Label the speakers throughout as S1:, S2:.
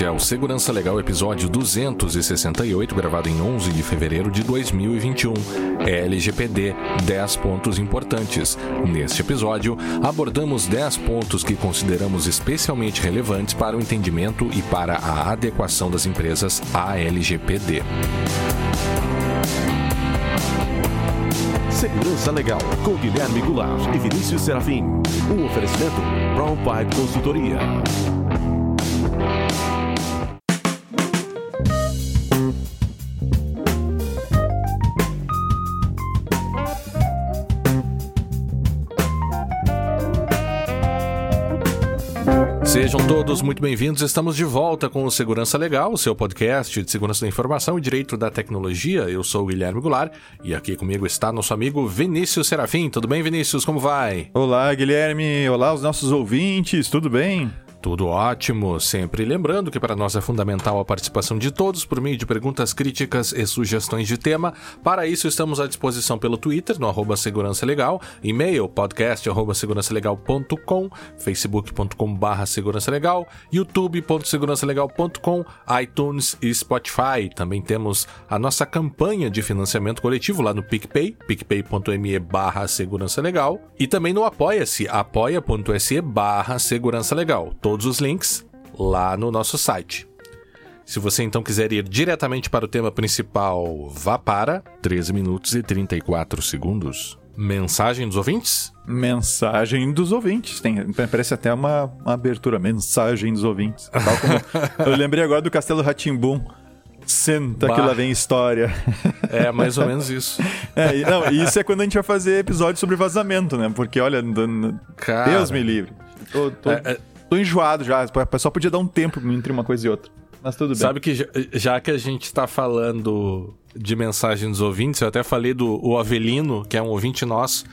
S1: Este é o Segurança Legal episódio 268, gravado em 11 de fevereiro de 2021. LGPD 10 pontos importantes. Neste episódio, abordamos 10 pontos que consideramos especialmente relevantes para o entendimento e para a adequação das empresas à LGPD.
S2: Segurança Legal, com Guilherme Goulart e Vinícius Serafim. Um oferecimento Brown Pipe Consultoria.
S1: Sejam todos muito bem-vindos. Estamos de volta com o Segurança Legal, o seu podcast de segurança da informação e direito da tecnologia. Eu sou o Guilherme Goulart e aqui comigo está nosso amigo Vinícius Serafim. Tudo bem, Vinícius? Como vai?
S3: Olá, Guilherme. Olá, os nossos ouvintes. Tudo bem?
S1: Tudo ótimo. Sempre lembrando que para nós é fundamental a participação de todos por meio de perguntas, críticas e sugestões de tema. Para isso, estamos à disposição pelo Twitter, no arroba Segurança Legal, e-mail podcast arroba segurançalegal.com, facebook.com barra segurança legal, youtube.segurançalegal.com, iTunes e Spotify. Também temos a nossa campanha de financiamento coletivo lá no PicPay, picpay.me barra segurança legal, e também no Apoia-se, apoia.se barra segurança legal todos os links lá no nosso site. Se você então quiser ir diretamente para o tema principal, vá para 13 minutos e 34 segundos. Mensagem dos ouvintes?
S3: Mensagem dos ouvintes. Tem, parece até uma, uma abertura. Mensagem dos ouvintes. Como, eu lembrei agora do Castelo Ratimbum. Senta bah. que lá vem história.
S1: É, mais ou menos isso.
S3: É, não, isso é quando a gente vai fazer episódio sobre vazamento, né? Porque, olha, Cara, Deus me livre. Tô, tô... É, é tô enjoado já. Pessoal podia dar um tempo entre uma coisa e outra. Mas tudo bem.
S1: Sabe que já, já que a gente tá falando de mensagem dos ouvintes, eu até falei do o Avelino, que é um ouvinte nosso,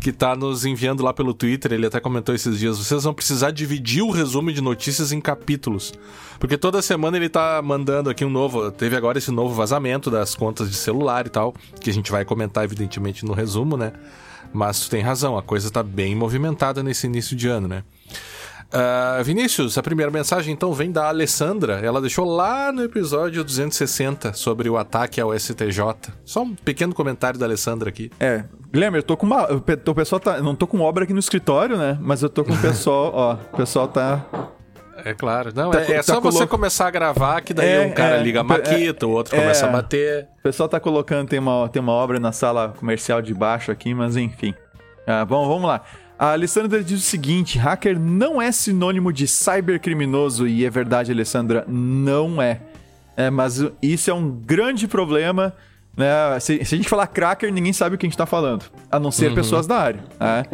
S1: que tá nos enviando lá pelo Twitter, ele até comentou esses dias, vocês vão precisar dividir o resumo de notícias em capítulos. Porque toda semana ele tá mandando aqui um novo, teve agora esse novo vazamento das contas de celular e tal, que a gente vai comentar evidentemente no resumo, né? Mas tu tem razão, a coisa tá bem movimentada nesse início de ano, né? Uh, Vinícius, a primeira mensagem então vem da Alessandra. Ela deixou lá no episódio 260 sobre o ataque ao STJ. Só um pequeno comentário da Alessandra aqui.
S3: É, Guilherme, eu tô com uma. O pessoal tá. Não tô com obra aqui no escritório, né? Mas eu tô com o pessoal, ó. O pessoal tá.
S1: É claro. Não, tá, é, é tá só você começar a gravar que daí é, um cara é, liga a maquita, é, o outro começa a bater.
S3: O pessoal tá colocando, tem uma, tem uma obra na sala comercial de baixo aqui, mas enfim. Ah, bom, vamos lá. A Alessandra diz o seguinte: hacker não é sinônimo de cybercriminoso, e é verdade, Alessandra, não é. é mas isso é um grande problema. Né? Se, se, a gente falar cracker, ninguém sabe o que a gente está falando, a não ser uhum. pessoas da área. Né?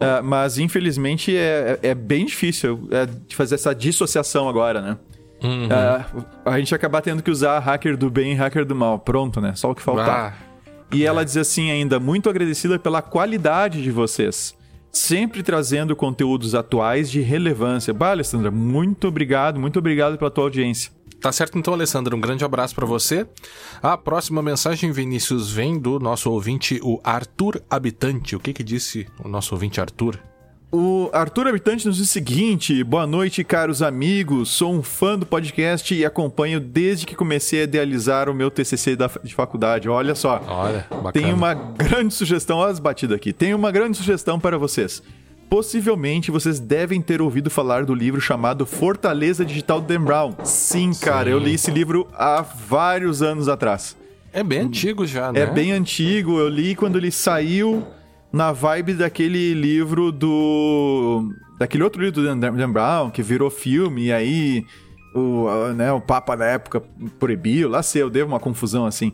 S3: É, mas infelizmente é, é, é bem difícil é, de fazer essa dissociação agora, né? Uhum. É, a gente acabar tendo que usar hacker do bem e hacker do mal. Pronto, né? Só o que faltar. Ah. E ela diz assim ainda, muito agradecida pela qualidade de vocês sempre trazendo conteúdos atuais de relevância. Bah, Alessandra, muito obrigado, muito obrigado pela tua audiência.
S1: Tá certo então, Alessandra, um grande abraço para você. A próxima mensagem, Vinícius, vem do nosso ouvinte, o Arthur Habitante. O que que disse o nosso ouvinte Arthur?
S3: O Arthur Habitante nos diz o seguinte: boa noite, caros amigos. Sou um fã do podcast e acompanho desde que comecei a idealizar o meu TCC da, de faculdade. Olha só.
S1: Olha, bacana.
S3: Tem uma grande sugestão, olha as batidas aqui. Tem uma grande sugestão para vocês. Possivelmente vocês devem ter ouvido falar do livro chamado Fortaleza Digital de Dan Brown. Sim, cara, Sim. eu li esse livro há vários anos atrás.
S1: É bem antigo já, né?
S3: É bem antigo. Eu li quando ele saiu na vibe daquele livro do. daquele outro livro do Dan, Brown, que virou filme, e aí o, né, o Papa na época proibiu, lá sei, eu devo uma confusão assim.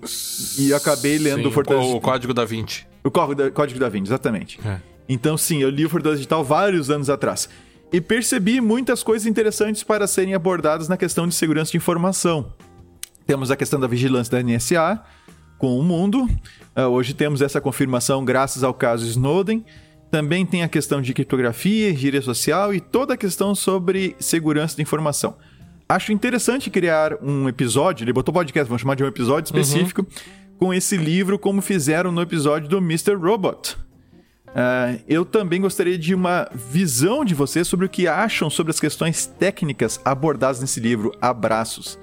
S3: E eu acabei lendo
S1: o Fortaleza. O Código da Vinci.
S3: O Código da Vinci, exatamente. É. Então, sim, eu li o Fortaleza Digital vários anos atrás. E percebi muitas coisas interessantes para serem abordadas na questão de segurança de informação. Temos a questão da vigilância da NSA, com o mundo. Uh, hoje temos essa confirmação graças ao caso Snowden. Também tem a questão de criptografia, gíria social e toda a questão sobre segurança de informação. Acho interessante criar um episódio, ele botou podcast, vamos chamar de um episódio uhum. específico, uhum. com esse livro, como fizeram no episódio do Mr. Robot. Uh, eu também gostaria de uma visão de vocês sobre o que acham sobre as questões técnicas abordadas nesse livro. Abraços.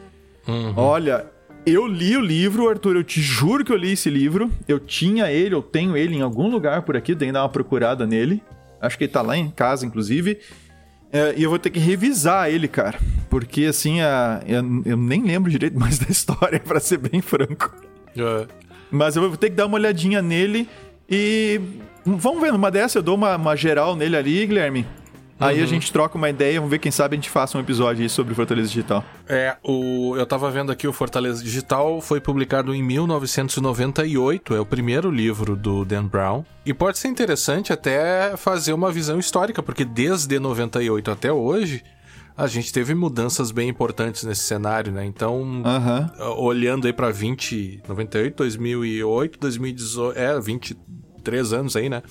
S3: Uhum. Olha, eu li o livro, Arthur, eu te juro que eu li esse livro. Eu tinha ele, eu tenho ele em algum lugar por aqui, tem que dar uma procurada nele. Acho que ele tá lá em casa, inclusive. É, e eu vou ter que revisar ele, cara. Porque, assim, a, eu, eu nem lembro direito mais da história, para ser bem franco. É. Mas eu vou ter que dar uma olhadinha nele e. Vamos ver, numa dessa eu dou uma, uma geral nele ali, Guilherme. Aí a uhum. gente troca uma ideia, vamos ver quem sabe a gente faça um episódio aí sobre Fortaleza Digital.
S1: É, o, eu tava vendo aqui o Fortaleza Digital foi publicado em 1998, é o primeiro livro do Dan Brown. E pode ser interessante até fazer uma visão histórica, porque desde 98 até hoje, a gente teve mudanças bem importantes nesse cenário, né? Então, uhum. olhando aí pra 20, 98, 2008, 2018, é, 23 anos aí, né?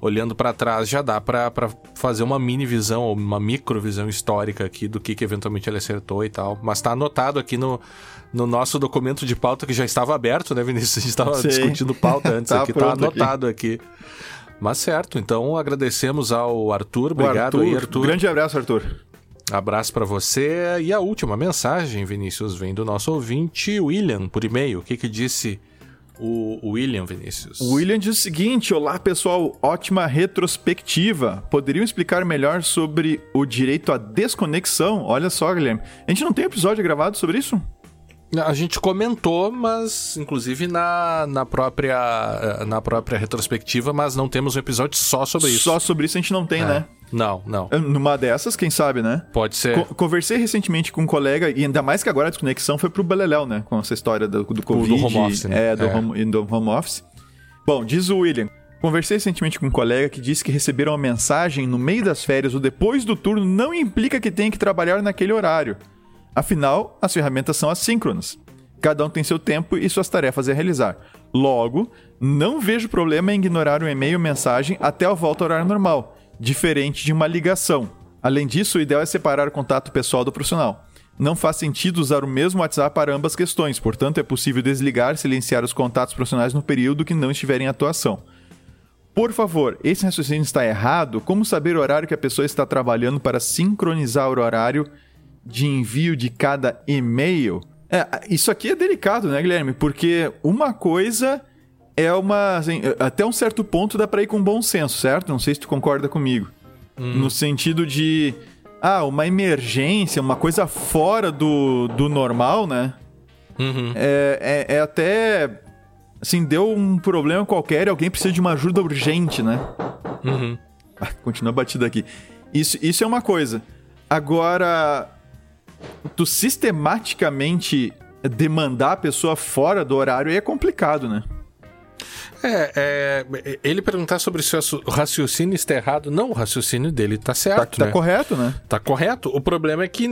S1: Olhando para trás, já dá para fazer uma mini visão, ou uma micro visão histórica aqui do que, que eventualmente ele acertou e tal. Mas tá anotado aqui no, no nosso documento de pauta que já estava aberto, né, Vinícius? A gente estava discutindo pauta antes tá aqui, tá anotado aqui. aqui. Mas certo, então agradecemos ao Arthur. Obrigado Arthur, aí, Arthur.
S3: Grande abraço, Arthur.
S1: Abraço para você. E a última mensagem, Vinícius, vem do nosso ouvinte William por e-mail. O que que disse o William Vinícius.
S3: O William diz o seguinte: Olá pessoal, ótima retrospectiva. Poderiam explicar melhor sobre o direito à desconexão? Olha só, Guilherme. A gente não tem episódio gravado sobre isso?
S1: A gente comentou, mas inclusive na, na, própria, na própria retrospectiva, mas não temos um episódio só sobre isso.
S3: Só sobre isso a gente não tem, é. né?
S1: Não, não.
S3: Numa dessas, quem sabe, né?
S1: Pode ser.
S3: Co conversei recentemente com um colega, e ainda mais que agora a desconexão foi pro Beleléu, né? Com essa história do, do Covid.
S1: Do home office, né?
S3: É, do, é. Home, do home office. Bom, diz o William. Conversei recentemente com um colega que disse que receberam uma mensagem no meio das férias ou depois do turno não implica que tenha que trabalhar naquele horário. Afinal, as ferramentas são assíncronas. Cada um tem seu tempo e suas tarefas a realizar. Logo, não vejo problema em ignorar o e-mail ou mensagem até a volta ao horário normal, diferente de uma ligação. Além disso, o ideal é separar o contato pessoal do profissional. Não faz sentido usar o mesmo WhatsApp para ambas questões, portanto, é possível desligar e silenciar os contatos profissionais no período que não estiverem em atuação. Por favor, esse raciocínio está errado? Como saber o horário que a pessoa está trabalhando para sincronizar o horário de envio de cada e-mail. É, isso aqui é delicado, né, Guilherme? Porque uma coisa é uma. Assim, até um certo ponto dá pra ir com bom senso, certo? Não sei se tu concorda comigo. Hum. No sentido de. Ah, uma emergência, uma coisa fora do, do normal, né? Uhum. É, é, é até. Assim, deu um problema qualquer e alguém precisa de uma ajuda urgente, né? Uhum. Ah, continua batido aqui. Isso, isso é uma coisa. Agora, tu sistematicamente demandar a pessoa fora do horário é complicado, né?
S1: É, é, ele perguntar sobre se o raciocínio está errado. Não, o raciocínio dele está certo.
S3: Tá,
S1: né?
S3: tá correto, né?
S1: Tá correto. O problema é que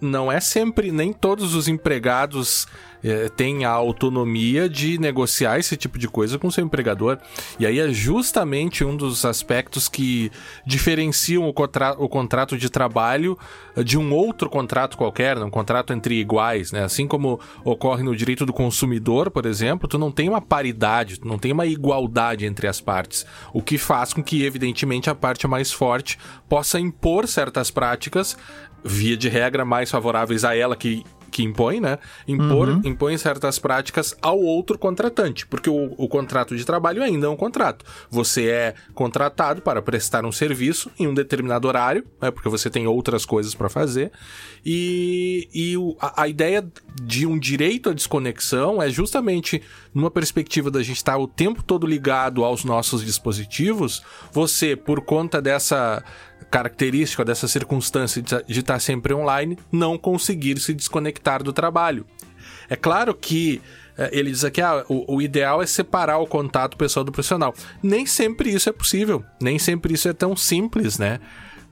S1: não é sempre, nem todos os empregados é, tem a autonomia de negociar esse tipo de coisa com seu empregador. E aí é justamente um dos aspectos que diferenciam o, contra o contrato de trabalho de um outro contrato qualquer, um contrato entre iguais, né? Assim como ocorre no direito do consumidor, por exemplo, tu não tem uma paridade, tu não tem uma igualdade entre as partes, o que faz com que, evidentemente, a parte mais forte possa impor certas práticas via de regra mais favoráveis a ela que que impõe, né? Impor, uhum. impõe certas práticas ao outro contratante, porque o, o, contrato de trabalho ainda é um contrato. Você é contratado para prestar um serviço em um determinado horário, né? Porque você tem outras coisas para fazer. E, e o, a, a, ideia de um direito à desconexão é justamente numa perspectiva da gente estar o tempo todo ligado aos nossos dispositivos, você, por conta dessa característica dessa circunstância de estar sempre online, não conseguir se desconectar do trabalho. É claro que eh, ele diz aqui, ah, o, o, ideal é separar o contato pessoal do profissional. Nem sempre isso é possível, nem sempre isso é tão simples, né?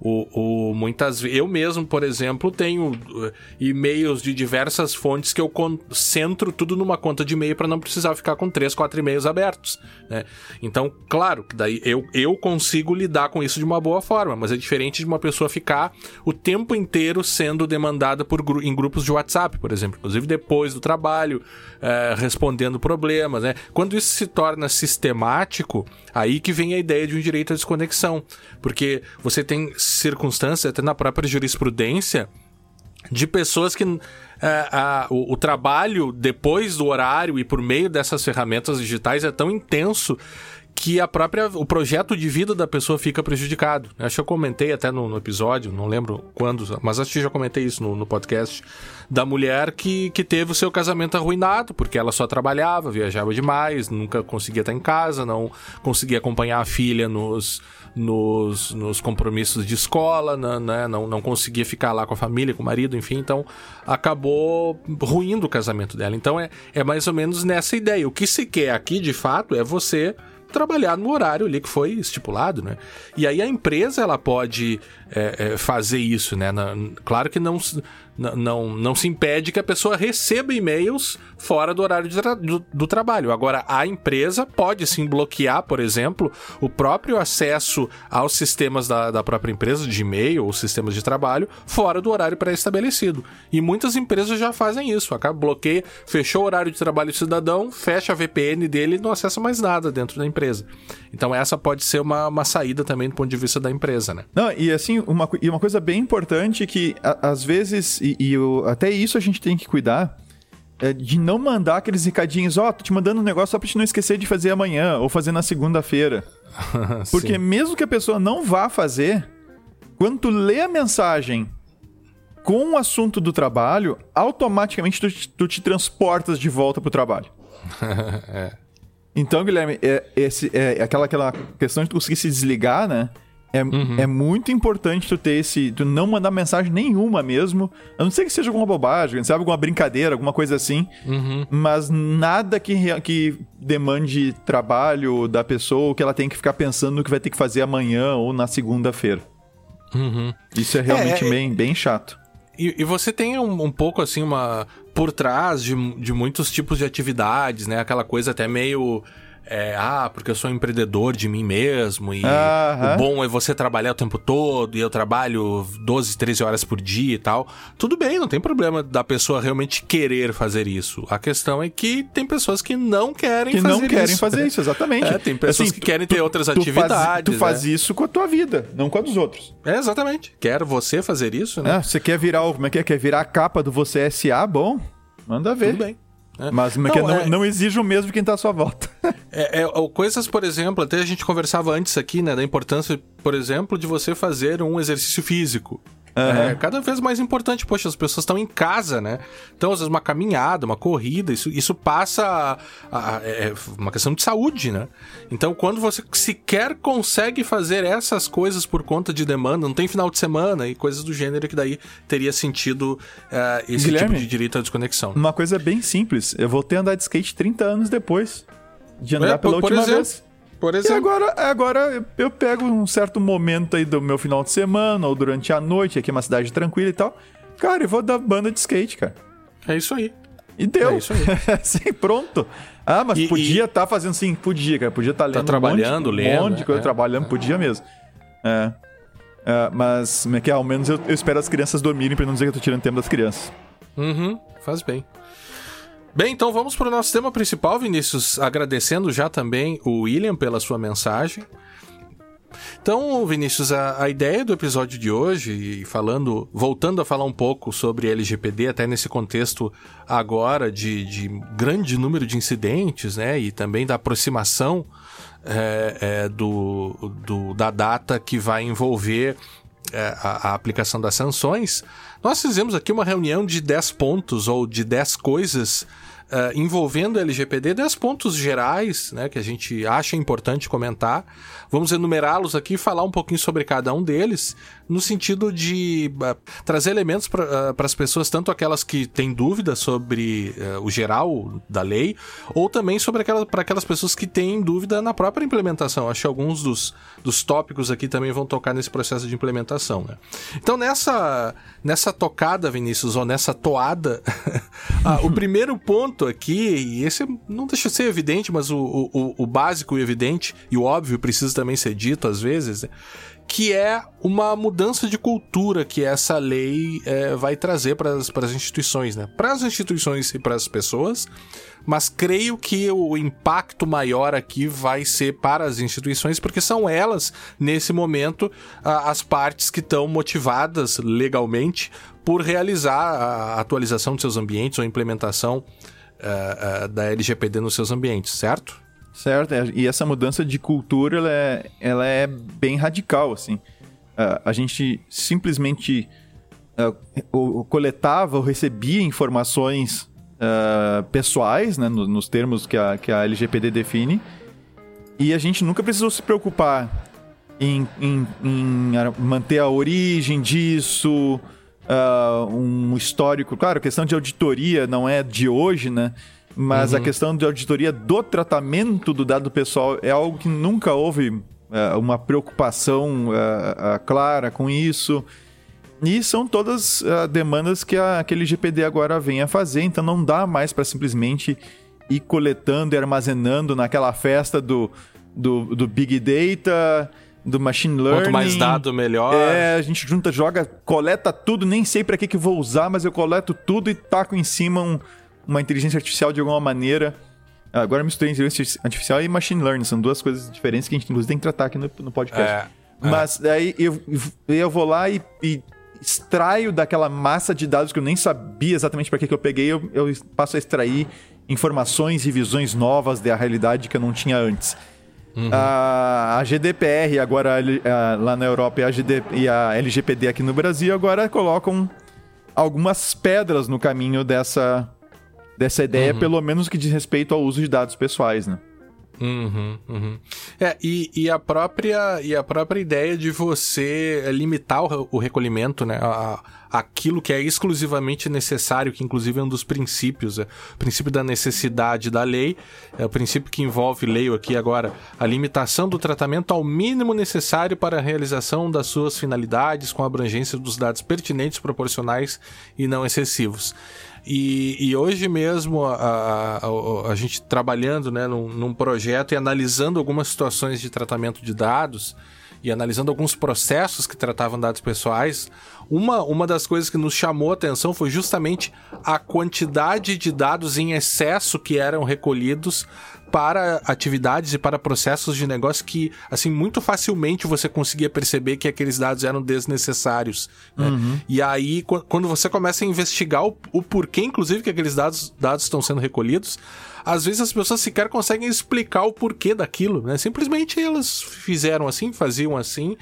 S1: O, o, muitas Eu mesmo, por exemplo, tenho uh, e-mails de diversas fontes que eu concentro tudo numa conta de e-mail para não precisar ficar com três, quatro e-mails abertos. Né? Então, claro, que daí eu, eu consigo lidar com isso de uma boa forma, mas é diferente de uma pessoa ficar o tempo inteiro sendo demandada por, em grupos de WhatsApp, por exemplo, inclusive depois do trabalho, é, respondendo problemas. Né? Quando isso se torna sistemático, aí que vem a ideia de um direito à desconexão. Porque você tem circunstâncias, até na própria jurisprudência, de pessoas que é, a, o, o, trabalho depois do horário e por meio dessas ferramentas digitais é tão intenso que a própria o projeto de vida da pessoa fica prejudicado. Acho que eu comentei até no, no episódio, não lembro quando, mas acho que já comentei isso no, no, podcast da mulher que, que teve o seu casamento arruinado porque ela só trabalhava, viajava demais, nunca conseguia estar em casa, não conseguia acompanhar a filha nos nos, nos compromissos de escola, né? não, não conseguia ficar lá com a família, com o marido, enfim, então acabou ruindo o casamento dela. Então é, é mais ou menos nessa ideia. O que se quer aqui, de fato, é você trabalhar no horário ali que foi estipulado, né? E aí a empresa ela pode é, é, fazer isso, né? Na, claro que não, não, não se impede que a pessoa receba e-mails fora do horário tra do, do, trabalho. Agora, a empresa pode sim bloquear, por exemplo, o próprio acesso aos sistemas da, da própria empresa, de e-mail ou sistemas de trabalho, fora do horário pré-estabelecido. E muitas empresas já fazem isso. Acaba bloqueia, fechou o horário de trabalho do cidadão, fecha a VPN dele e não acessa mais nada dentro da empresa. Então, essa pode ser uma, uma saída também do ponto de vista da empresa, né?
S3: Não, e assim, uma, e uma coisa bem importante que a, às vezes, e, e eu, até isso a gente tem que cuidar, é de não mandar aqueles recadinhos, ó, oh, tô te mandando um negócio só pra te não esquecer de fazer amanhã ou fazer na segunda-feira. Porque mesmo que a pessoa não vá fazer, quando tu lê a mensagem com o assunto do trabalho, automaticamente tu, tu te transportas de volta pro trabalho. é. Então, Guilherme, é, esse, é aquela, aquela questão de tu conseguir se desligar, né? É, uhum. é muito importante tu ter esse. Tu não mandar mensagem nenhuma mesmo. A não ser que seja alguma bobagem, sabe? Alguma brincadeira, alguma coisa assim. Uhum. Mas nada que, que demande trabalho da pessoa, que ela tem que ficar pensando no que vai ter que fazer amanhã ou na segunda-feira. Uhum. Isso é realmente é, é bem, bem chato.
S1: E, e, você tem um, um, pouco assim, uma. Por trás de, de muitos tipos de atividades, né? Aquela coisa até meio é, ah, porque eu sou empreendedor de mim mesmo e o bom é você trabalhar o tempo todo e eu trabalho 12, 13 horas por dia e tal. Tudo bem, não tem problema da pessoa realmente querer fazer isso. A questão é que tem pessoas que não querem
S3: que
S1: fazer
S3: isso. Que não querem fazer isso, exatamente.
S1: É, tem pessoas assim, que querem ter outras tu atividades.
S3: Faz, tu faz é. isso com a tua vida, não com a dos outros.
S1: É, exatamente. Quer você fazer isso, né?
S3: É, você quer virar como é que é? Quer virar a capa do Você SA? Bom, manda ver.
S1: Tudo bem.
S3: É. Mas não, não, é... não exige o mesmo de quem está à sua volta.
S1: é, é, coisas, por exemplo, até a gente conversava antes aqui, né, da importância, por exemplo, de você fazer um exercício físico. Uhum. É cada vez mais importante. Poxa, as pessoas estão em casa, né? Então, às vezes, uma caminhada, uma corrida, isso, isso passa a, a, a, é uma questão de saúde, né? Então, quando você sequer consegue fazer essas coisas por conta de demanda, não tem final de semana e coisas do gênero que daí teria sentido uh, esse Guilherme, tipo de direito à desconexão.
S3: Uma coisa bem simples. Eu voltei a andar de skate 30 anos depois de andar é, pela por, última por exemplo, vez. Por exemplo. E agora, agora eu pego um certo momento aí do meu final de semana ou durante a noite, aqui é uma cidade tranquila e tal. Cara, eu vou dar banda de skate, cara.
S1: É isso aí.
S3: E deu. É isso aí. Sim, pronto. Ah, mas e, podia estar tá fazendo sim, podia, cara. Podia estar tá, tá lendo.
S1: Tá trabalhando,
S3: um
S1: monte, lendo.
S3: Um monte de coisa, é. trabalhando, podia mesmo. É. é mas, é que ao menos eu, eu, espero as crianças dormirem pra não dizer que eu tô tirando tempo das crianças.
S1: Uhum, faz bem. Bem, então vamos para o nosso tema principal, Vinícius, agradecendo já também o William pela sua mensagem. Então, Vinícius, a, a, ideia do episódio de hoje, e falando, voltando a falar um pouco sobre LGPD, até nesse contexto agora de, de grande número de incidentes, né, e também da aproximação é, é, do, do, da data que vai envolver é, a, a, aplicação das sanções, nós fizemos aqui uma reunião de 10 pontos ou de 10 coisas uh, envolvendo LGPD, 10 pontos gerais, né, que a gente acha importante comentar. Vamos enumerá-los aqui e falar um pouquinho sobre cada um deles, no sentido de uh, trazer elementos para uh, as pessoas, tanto aquelas que têm dúvidas sobre o geral da lei, ou também sobre aquelas, para aquelas pessoas que têm dúvida na própria implementação. Acho que alguns dos, dos tópicos aqui também vão tocar nesse processo de implementação. Né? Então, nessa, nessa tocada, Vinícius, ou nessa toada, o primeiro ponto aqui, e esse não deixa de ser evidente, mas o, o, o básico e evidente, e o óbvio precisa também ser dito às vezes, né? Que é uma mudança de cultura que essa lei é, vai trazer para as instituições, né? Para as instituições e para as pessoas, mas creio que o impacto maior aqui vai ser para as instituições, porque são elas, nesse momento, as partes que estão motivadas legalmente por realizar a atualização de seus ambientes ou a implementação uh, uh, da LGPD nos seus ambientes, certo?
S3: Certo, é, e essa mudança de cultura ela é, ela é bem radical, assim. Uh, a gente simplesmente uh, coletava ou recebia informações uh, pessoais, né, nos, nos termos que a, que a LGPD define, e a gente nunca precisou se preocupar em, em, em manter a origem disso, um histórico. Claro, questão de auditoria não é de hoje, né? Mas uhum. a questão de auditoria do tratamento do dado pessoal é algo que nunca houve uh, uma preocupação uh, uh, clara com isso. E são todas demandas que a, aquele GPD agora vem a fazer, então não dá mais para simplesmente ir coletando e armazenando naquela festa do, do, do Big Data, do Machine Learning.
S1: Quanto mais dado, melhor.
S3: É, a gente junta, joga, coleta tudo, nem sei para que, que vou usar, mas eu coleto tudo e taco em cima um uma inteligência artificial de alguma maneira. Agora misturei inteligência artificial e machine learning, são duas coisas diferentes que a gente inclusive tem que tratar aqui no, no podcast. É, é. Mas daí eu, eu vou lá e, e, extraio daquela massa de dados que eu nem sabia exatamente para que, que eu peguei, eu, eu passo a extrair informações e visões novas da realidade que eu não tinha antes. Uhum. A, a, GDPR agora a, lá na Europa e a, GD, e a LGPD aqui no Brasil agora colocam algumas pedras no caminho dessa, dessa ideia, uhum. pelo menos que diz respeito ao uso de dados pessoais, né?
S1: Uhum, uhum. É, e, e, a própria, e a própria ideia de você limitar o, o recolhimento, né? A, aquilo que é exclusivamente necessário, que inclusive é um dos princípios, é, o princípio da necessidade da lei, é o princípio que envolve, leio aqui agora, a limitação do tratamento ao mínimo necessário para a realização das suas finalidades com abrangência dos dados pertinentes, proporcionais e não excessivos. E, e hoje mesmo a, a, a, a, gente trabalhando né, num, num projeto e analisando algumas situações de tratamento de dados e analisando alguns processos que tratavam dados pessoais, uma, uma das coisas que nos chamou a atenção foi justamente a quantidade de dados em excesso que eram recolhidos para atividades e para processos de negócio que, assim, muito facilmente você conseguia perceber que aqueles dados eram desnecessários. Né? Uhum. E aí, quando você começa a investigar o, o porquê, inclusive, que aqueles dados, dados estão sendo recolhidos, às vezes as pessoas sequer conseguem explicar o porquê daquilo, né? Simplesmente elas fizeram assim, faziam assim,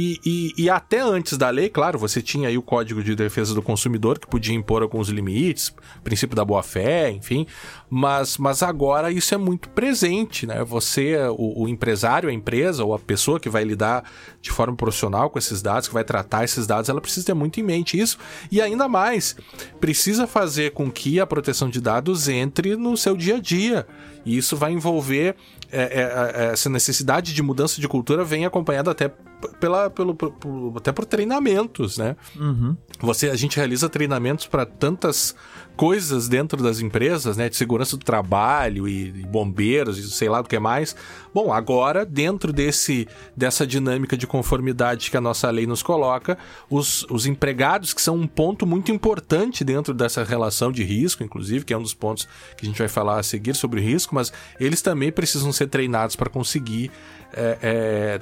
S1: e, e, e, até antes da lei, claro, você tinha aí o Código de Defesa do Consumidor, que podia impor alguns limites, princípio da boa-fé, enfim, mas, mas agora isso é muito presente, né? Você, o, o, empresário, a empresa, ou a pessoa que vai lidar de forma profissional com esses dados, que vai tratar esses dados, ela precisa ter muito em mente isso, e ainda mais, precisa fazer com que a proteção de dados entre no seu dia a dia, e isso vai envolver é, é, é, essa necessidade de mudança de cultura vem acompanhada até pela, pelo, por, até por treinamentos, né? Uhum. Você, a gente realiza treinamentos para tantas coisas dentro das empresas, né, de segurança do trabalho e, e bombeiros e sei lá do que mais. Bom, agora dentro desse dessa dinâmica de conformidade que a nossa lei nos coloca, os, os empregados que são um ponto muito importante dentro dessa relação de risco, inclusive, que é um dos pontos que a gente vai falar a seguir sobre o risco, mas eles também precisam ser treinados para conseguir é, é,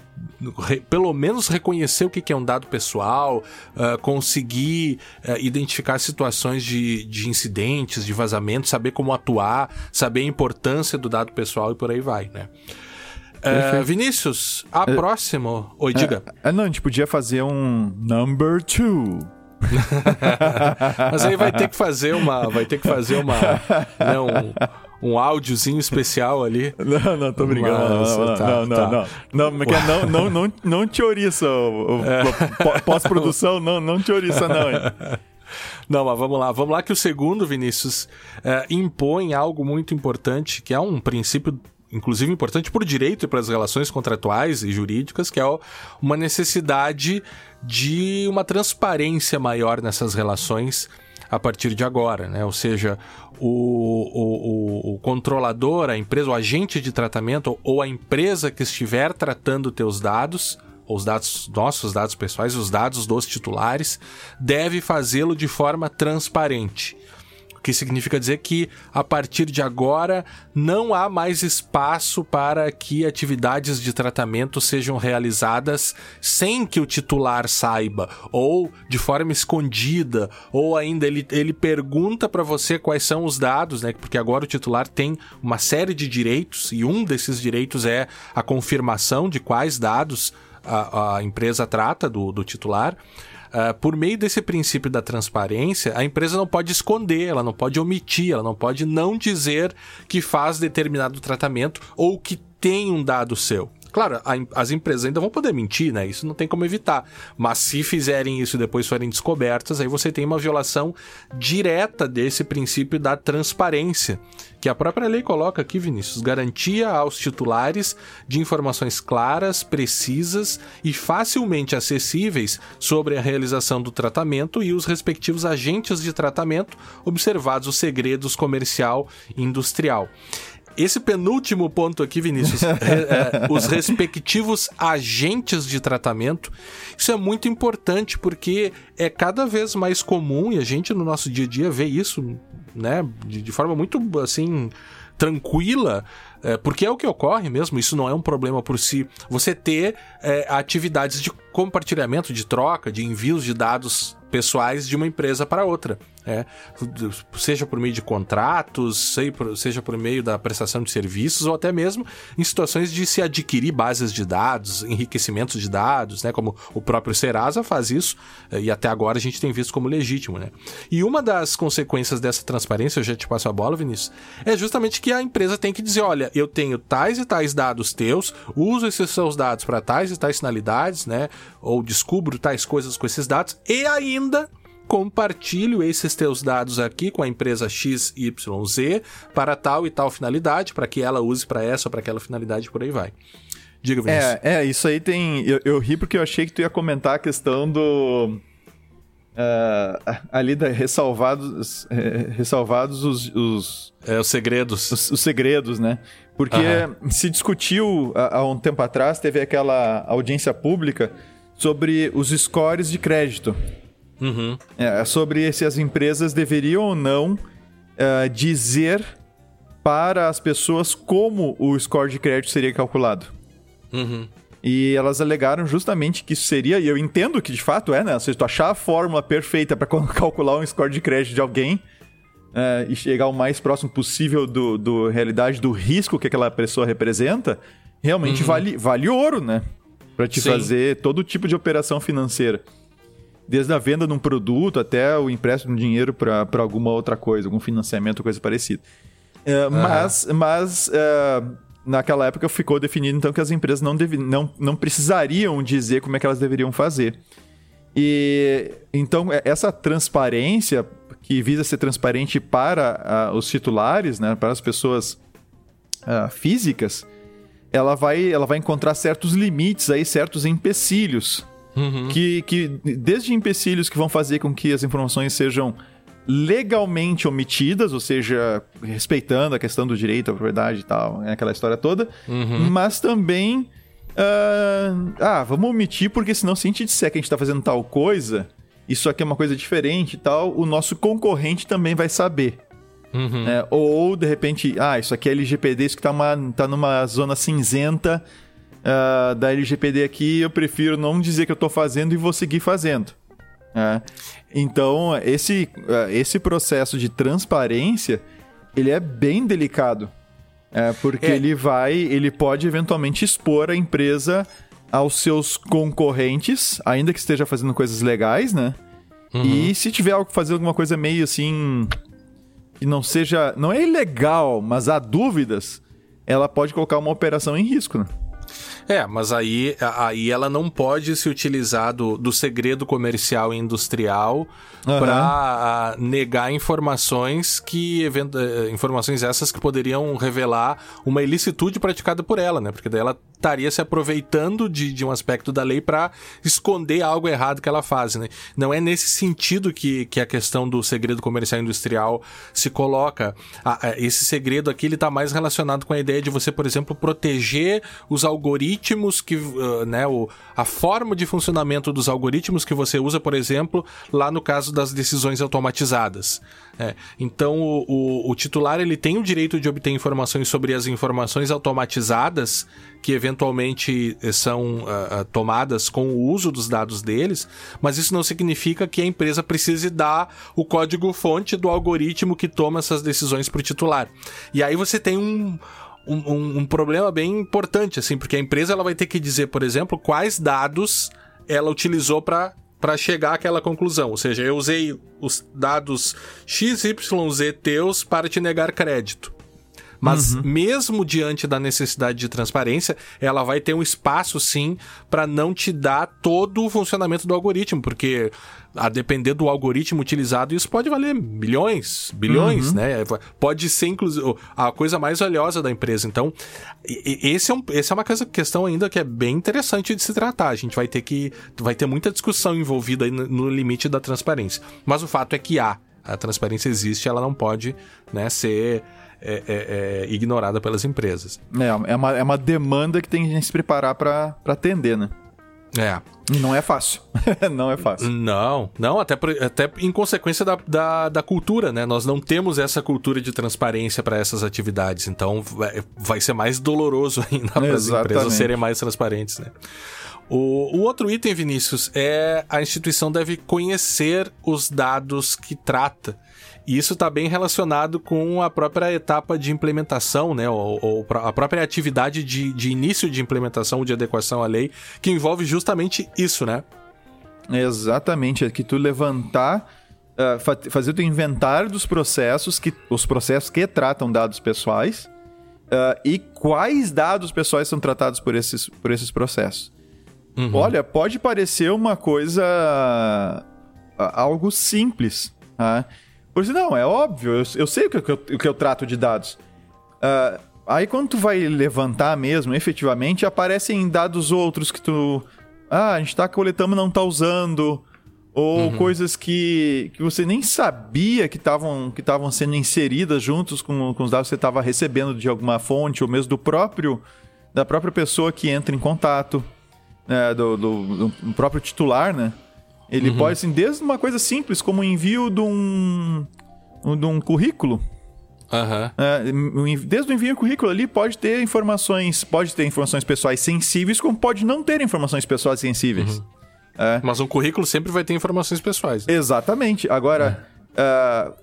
S1: re, pelo menos reconhecer o que é um dado pessoal, uh, conseguir uh, identificar situações de, de incidentes, de vazamento, saber como atuar, saber a importância do dado pessoal e por aí vai, né? Uh, Vinícius, a é, próxima. Oi, diga.
S3: É, não, a gente podia fazer um number two.
S1: Mas aí vai ter que fazer uma. Vai ter que fazer uma. Né, um, um áudiozinho especial ali.
S3: Não, não, tô brincando. Mas, não, tá, não, não, tá. não, não, não, não, não, não, não te oriça. É. Pós-produção, não, não te oriça, não. Hein?
S1: Não, mas vamos lá. Vamos lá que o segundo, Vinícius, é, impõe algo muito importante, que é um princípio inclusive importante por direito e para as relações contratuais e jurídicas, que é uma necessidade de uma transparência maior nessas relações a partir de agora, né? Ou seja, o, o, o, controlador, a empresa, o agente de tratamento ou a empresa que estiver tratando teus dados, os dados nossos dados pessoais, os dados dos titulares, deve fazê-lo de forma transparente que significa dizer que a partir de agora não há mais espaço para que atividades de tratamento sejam realizadas sem que o titular saiba, ou de forma escondida, ou ainda ele, ele pergunta para você quais são os dados, né? Porque agora o titular tem uma série de direitos e um desses direitos é a confirmação de quais dados a, a empresa trata do, do titular. Uh, por meio desse princípio da transparência, a empresa não pode esconder, ela não pode omitir, ela não pode não dizer que faz determinado tratamento ou que tem um dado seu. Claro, a, as empresas ainda vão poder mentir, né? Isso não tem como evitar. Mas se fizerem isso e depois forem descobertas, aí você tem uma violação direta desse princípio da transparência, que a própria lei coloca aqui, Vinícius, garantia aos titulares de informações claras, precisas e facilmente acessíveis sobre a realização do tratamento e os respectivos agentes de tratamento, observados os segredos comercial e industrial. Esse penúltimo ponto aqui, Vinícius, é, é, os respectivos agentes de tratamento, isso é muito importante porque é cada vez mais comum e a gente no nosso dia a dia vê isso, né, de, de forma muito assim tranquila, é, porque é o que ocorre mesmo, isso não é um problema por si. Você ter é, atividades de compartilhamento, de troca, de envios de dados pessoais de uma empresa para outra. É, seja por meio de contratos, seja por meio da prestação de serviços, ou até mesmo em situações de se adquirir bases de dados, enriquecimentos de dados, né, como o próprio Serasa faz isso, eh, e até agora a gente tem visto como legítimo. Né? E uma das consequências dessa transparência, eu já te passo a bola, Vinícius, é justamente que a empresa tem que dizer: olha, eu tenho tais e tais dados teus, uso esses seus dados para tais e tais finalidades, né, ou descubro tais coisas com esses dados, e ainda compartilho esses teus dados aqui com a empresa XYZ para tal e tal finalidade, para que ela use para essa ou para aquela finalidade por aí vai. Diga,
S3: Vinícius. É, é, isso aí tem. Eu, eu ri porque eu achei que tu ia comentar a questão do. Uh, ali da, ressalvados, é, ressalvados os, os,
S1: é, os segredos.
S3: Os, os, segredos, né? Porque se discutiu há, há um tempo atrás, teve aquela audiência pública sobre os scores de crédito.
S1: Uhum.
S3: É, sobre se as empresas deveriam ou não uh, dizer para as pessoas como o score de crédito seria calculado.
S1: Uhum.
S3: E elas alegaram justamente que isso seria, e eu entendo que de fato é, né? Se tu achar a fórmula perfeita para calcular um score de crédito de alguém uh, e chegar o mais próximo possível do, do realidade do risco que aquela pessoa representa, realmente uhum. vale, vale ouro, né? Para te Sim. fazer todo tipo de operação financeira desde a venda de um produto até o empréstimo de dinheiro para alguma outra coisa, algum financiamento, coisa parecida. Uh, Mas, mas uh, naquela época ficou definido então que as empresas não, deve, não, não precisariam dizer como é que elas deveriam fazer. E então é, essa transparência que visa ser transparente para uh, os titulares, né, para as pessoas físicas, ela vai, ela vai encontrar certos limites aí, certos empecilhos
S1: Uhum.
S3: Que, que desde empecilhos que vão fazer com que as informações sejam legalmente omitidas, ou seja, respeitando a questão do direito à propriedade e tal, né, aquela história toda,
S1: uhum.
S3: mas também. Uh, ah, vamos omitir, porque senão, se a gente disser que a gente está fazendo tal coisa, isso aqui é uma coisa diferente e tal, o nosso concorrente também vai saber.
S1: Uhum.
S3: Né? Ou, de repente, ah, isso aqui é LGPD, isso que tá, uma, tá numa zona cinzenta uh, da LGPD aqui, eu prefiro não dizer que eu estou fazendo e vou seguir fazendo. Uh, então, esse, uh, esse processo de transparência, ele é bem delicado. É, porque é. ele vai, ele pode eventualmente expor a empresa aos seus concorrentes, ainda que esteja fazendo coisas legais, né? Uhum. E se tiver algo fazer alguma coisa meio assim que não seja, não é ilegal, mas há dúvidas, ela pode colocar uma operação em risco, né?
S1: É, mas aí, aí ela não pode se utilizar do, do segredo comercial e industrial uhum. para negar informações que eh, informações essas que poderiam revelar uma ilicitude praticada por ela, né? Porque daí ela estaria se aproveitando de, de um aspecto da lei para esconder algo errado que ela faz, né? Não é nesse sentido que, que a questão do segredo comercial industrial se coloca. esse segredo aqui ele está mais relacionado com a ideia de você, por exemplo, proteger os algoritmos que, uh, né, o, a forma de funcionamento dos algoritmos que você usa, por exemplo, lá no caso das decisões automatizadas. É, então o, o, o, titular ele tem o direito de obter informações sobre as informações automatizadas que eventualmente eh, são uh, tomadas com o uso dos dados deles, mas isso não significa que a empresa precise dar o código-fonte do algoritmo que toma essas decisões para o titular. E aí você tem um, um, um, problema bem importante, assim, porque a empresa ela vai ter que dizer, por exemplo, quais dados ela utilizou para para chegar àquela conclusão. Ou seja, eu usei os dados XYZ teus para te negar crédito. Mas uhum. mesmo diante da necessidade de transparência, ela vai ter um espaço sim para não te dar todo o funcionamento do algoritmo, porque a depender do algoritmo utilizado, isso pode valer milhões, bilhões, uhum. né? Pode ser, inclusive, a coisa mais valiosa da empresa. Então, esse é, um, esse é uma questão ainda que é bem interessante de se tratar. A gente vai ter que. Vai ter muita discussão envolvida no limite da transparência. Mas o fato é que há. A transparência existe, ela não pode né, ser é, é, é ignorada pelas empresas.
S3: É, é, uma, é uma demanda que tem que se preparar para atender, né?
S1: É.
S3: Não é fácil. não é fácil.
S1: Não, não, até, por, até em consequência da, da, da, cultura, né? Nós não temos essa cultura de transparência para essas atividades. Então vai, vai ser mais doloroso ainda para as empresas serem mais transparentes, né? O, o, outro item, Vinícius, é a instituição deve conhecer os dados que trata. E isso está bem relacionado com a própria etapa de implementação, né? Ou, ou a própria atividade de, de início de implementação de adequação à lei, que envolve justamente isso, né?
S3: Exatamente, é que tu levantar, uh, fazer o inventário dos processos, que, os processos que tratam dados pessoais, uh, e quais dados pessoais são tratados por esses, por esses processos. Uhum. Olha, pode parecer uma coisa. algo simples. Tá? Por isso, não, é óbvio, eu, eu sei o que, eu, o que eu trato de dados. Uh, aí quando tu vai levantar mesmo, efetivamente, aparecem dados outros que tu. Ah, a gente tá coletando e não tá usando. Ou uhum. coisas que, que você nem sabia que estavam que sendo inseridas juntos com, com os dados que você estava recebendo de alguma fonte, ou mesmo do próprio da própria pessoa que entra em contato, né, do, do, do próprio titular, né? Ele uhum. pode, assim, desde uma coisa simples, como o envio de um, de um currículo.
S1: Uhum.
S3: É, desde o envio do currículo ali pode ter informações, pode ter informações pessoais sensíveis, como pode não ter informações pessoais sensíveis. Uhum.
S1: É. Mas um currículo sempre vai ter informações pessoais.
S3: Exatamente. Agora, é. uh,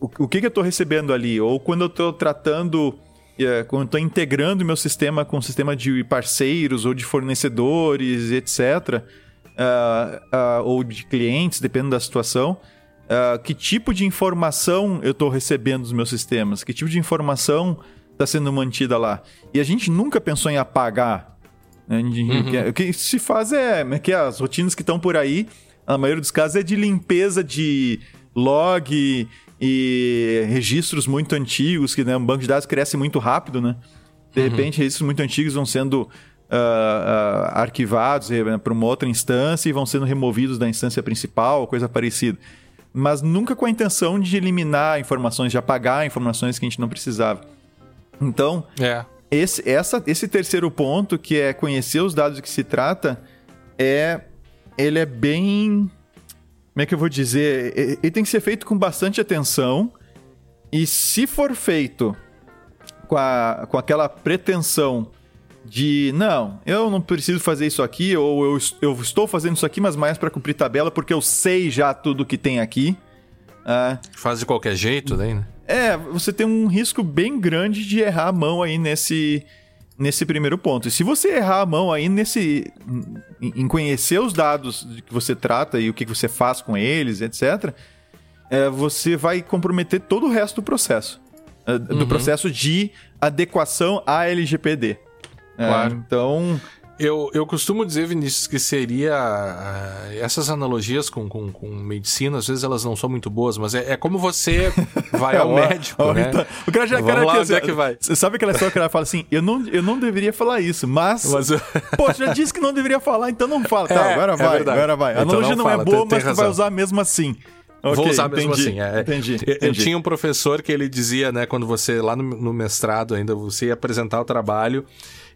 S3: o, o que, que eu estou recebendo ali? Ou quando eu estou tratando, uh, quando estou integrando meu sistema com o sistema de parceiros ou de fornecedores, etc uh, uh, ou de clientes, dependendo da situação, uh, que tipo de informação eu estou recebendo dos meus sistemas, que tipo de informação está sendo mantida lá. E a gente nunca pensou em apagar. Né? Uhum. O que se faz é, é que as rotinas que estão por aí, a maioria dos casos é de limpeza de log e registros muito antigos, que né, um banco de dados cresce muito rápido, né? De uhum. repente, registros muito antigos vão sendo uh, arquivados uh, para uma outra instância e vão sendo removidos da instância principal, coisa parecida. Mas nunca com a intenção de eliminar informações, de apagar informações que a gente não precisava. Então,
S1: é.
S3: esse, essa, esse terceiro ponto, que é conhecer os dados de que se trata, é ele é bem. Como é que eu vou dizer? Ele tem que ser feito com bastante atenção. E se for feito com, a, com aquela pretensão de não, eu não preciso fazer isso aqui, ou eu, eu estou fazendo isso aqui, mas mais para cumprir tabela, porque eu sei já tudo que tem aqui.
S1: Ah, Faz de qualquer jeito, daí, né?
S3: É, você tem um risco bem grande de errar a mão aí nesse, nesse primeiro ponto. E se você errar a mão aí nesse em conhecer os dados que você trata e o que você faz com eles, etc., é, você vai comprometer todo o resto do processo. É, do uhum. processo de adequação à LGPD. É, claro. então,
S1: eu, eu costumo dizer, Vinícius, que seria. Uh, essas analogias com, com, com, medicina, às vezes elas não são muito boas, mas é, é como você vai ao médico. né? Então,
S3: o cara já Vamos cara lá, onde é que vai? Sabe aquela história que ela fala assim: eu não, eu não deveria falar isso, mas. mas Pô, já disse que não deveria falar, então não fala. Tá, é, agora é vai, agora vai. A então analogia não, não é boa, tem, mas tem tu vai usar mesmo assim.
S1: Okay, Vou usar mesmo entendi, assim. É, entendi, entendi. Eu, eu, tinha um professor que ele dizia, né, quando você, lá no, no mestrado ainda, você ia apresentar o trabalho.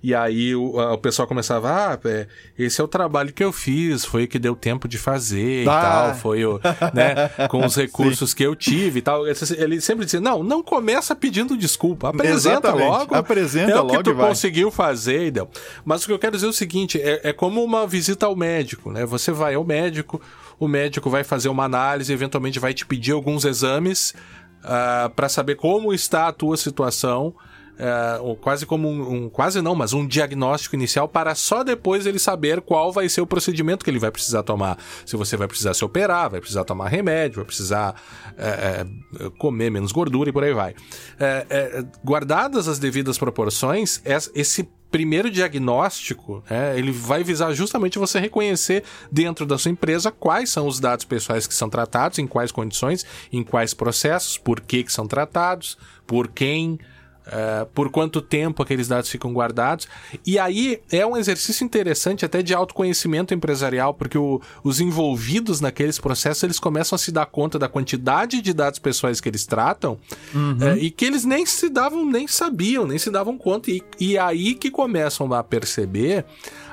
S1: E aí o, a, o pessoal começava, ah, é, esse é o trabalho que eu fiz, foi o que deu tempo de fazer ah. e tal, foi o, né, com os recursos que eu tive e tal. Ele sempre dizia, não, não começa pedindo desculpa, apresenta Exatamente. logo.
S3: Apresenta é
S1: o que
S3: tu
S1: conseguiu fazer e deu. Mas o que eu quero dizer é o seguinte, é, é como uma visita ao médico, né? Você vai ao médico, o médico vai fazer uma análise, eventualmente vai te pedir alguns exames uh, ah, para saber como está a tua situação é, quase como um, um, quase não, mas um diagnóstico inicial para só depois ele saber qual vai ser o procedimento que ele vai precisar tomar. Se você vai precisar se operar, vai precisar tomar remédio, vai precisar é, é, comer menos gordura e por aí vai. Guardadas as devidas proporções, esse primeiro diagnóstico, é, ele vai visar justamente você reconhecer dentro da sua empresa quais são os dados pessoais que são tratados, em quais condições, em quais processos, por que, que são tratados, por quem, Uh, por quanto tempo aqueles dados ficam guardados. E aí é um exercício interessante até de autoconhecimento empresarial, porque o, os envolvidos naqueles processos eles começam a se dar conta da quantidade de dados pessoais que eles tratam uhum. uh, e que eles nem se davam, nem sabiam, nem se davam conta. E, e aí que começam a perceber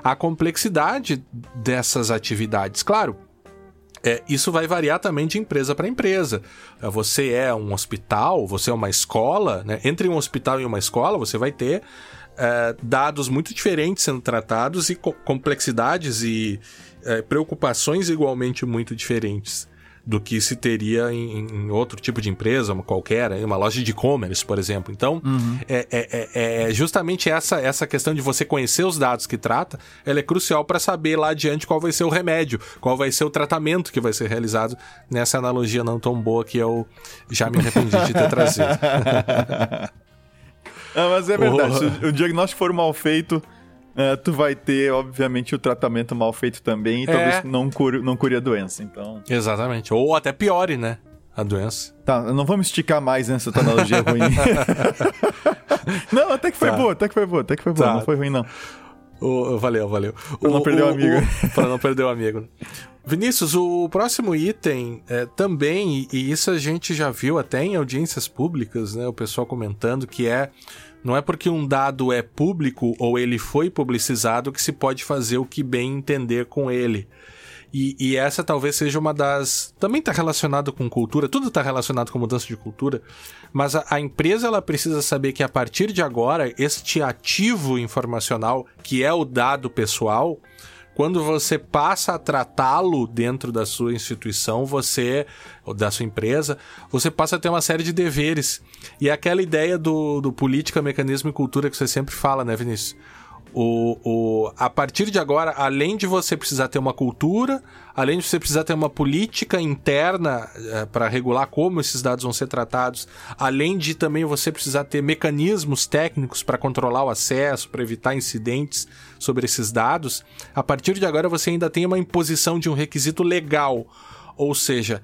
S1: a complexidade dessas atividades. Claro, é, isso vai variar também de empresa para empresa. É, você é um hospital, você é uma escola, né? entre um hospital e uma escola, você vai ter é, dados muito diferentes sendo tratados e co complexidades e é, preocupações igualmente muito diferentes do que se teria em, em outro tipo de empresa, uma qualquer, uma loja de e-commerce, por exemplo. Então, uhum. é, é, é, é, justamente essa, essa questão de você conhecer os dados que trata, ela é crucial para saber lá adiante qual vai ser o remédio, qual vai ser o tratamento que vai ser realizado nessa analogia não tão boa que eu já me arrependi de ter trazido.
S3: ah, mas é verdade, se o diagnóstico for mal feito, é, tu vai ter, obviamente, o tratamento mal feito também e é. talvez não cure, não cure a doença, então...
S1: Exatamente, ou até piore, né, a doença.
S3: Tá, não vamos esticar mais nessa analogia ruim. não, até que foi tá. boa, até que foi boa, até que foi boa, tá. não foi ruim não.
S1: O, valeu, valeu.
S3: Pra não perder o, o amigo.
S1: O, pra não perder o amigo. Vinícius, o próximo item é, também, e isso a gente já viu até em audiências públicas, né? O pessoal comentando que é não é porque um dado é público ou ele foi publicizado que se pode fazer o que bem entender com ele. E, e essa talvez seja uma das. Também está relacionado com cultura, tudo está relacionado com mudança de cultura, mas a, a, empresa ela precisa saber que a partir de agora, este ativo informacional, que é o dado pessoal, quando você passa a tratá-lo dentro da sua instituição, você, ou da sua empresa, você passa a ter uma série de deveres. E é aquela ideia do, do política, mecanismo e cultura que você sempre fala, né, Vinícius? O, o, a partir de agora, além de você precisar ter uma cultura, além de você precisar ter uma política interna é, para regular como esses dados vão ser tratados, além de também você precisar ter mecanismos técnicos para controlar o acesso, para evitar incidentes sobre esses dados, a partir de agora você ainda tem uma imposição de um requisito legal. Ou seja,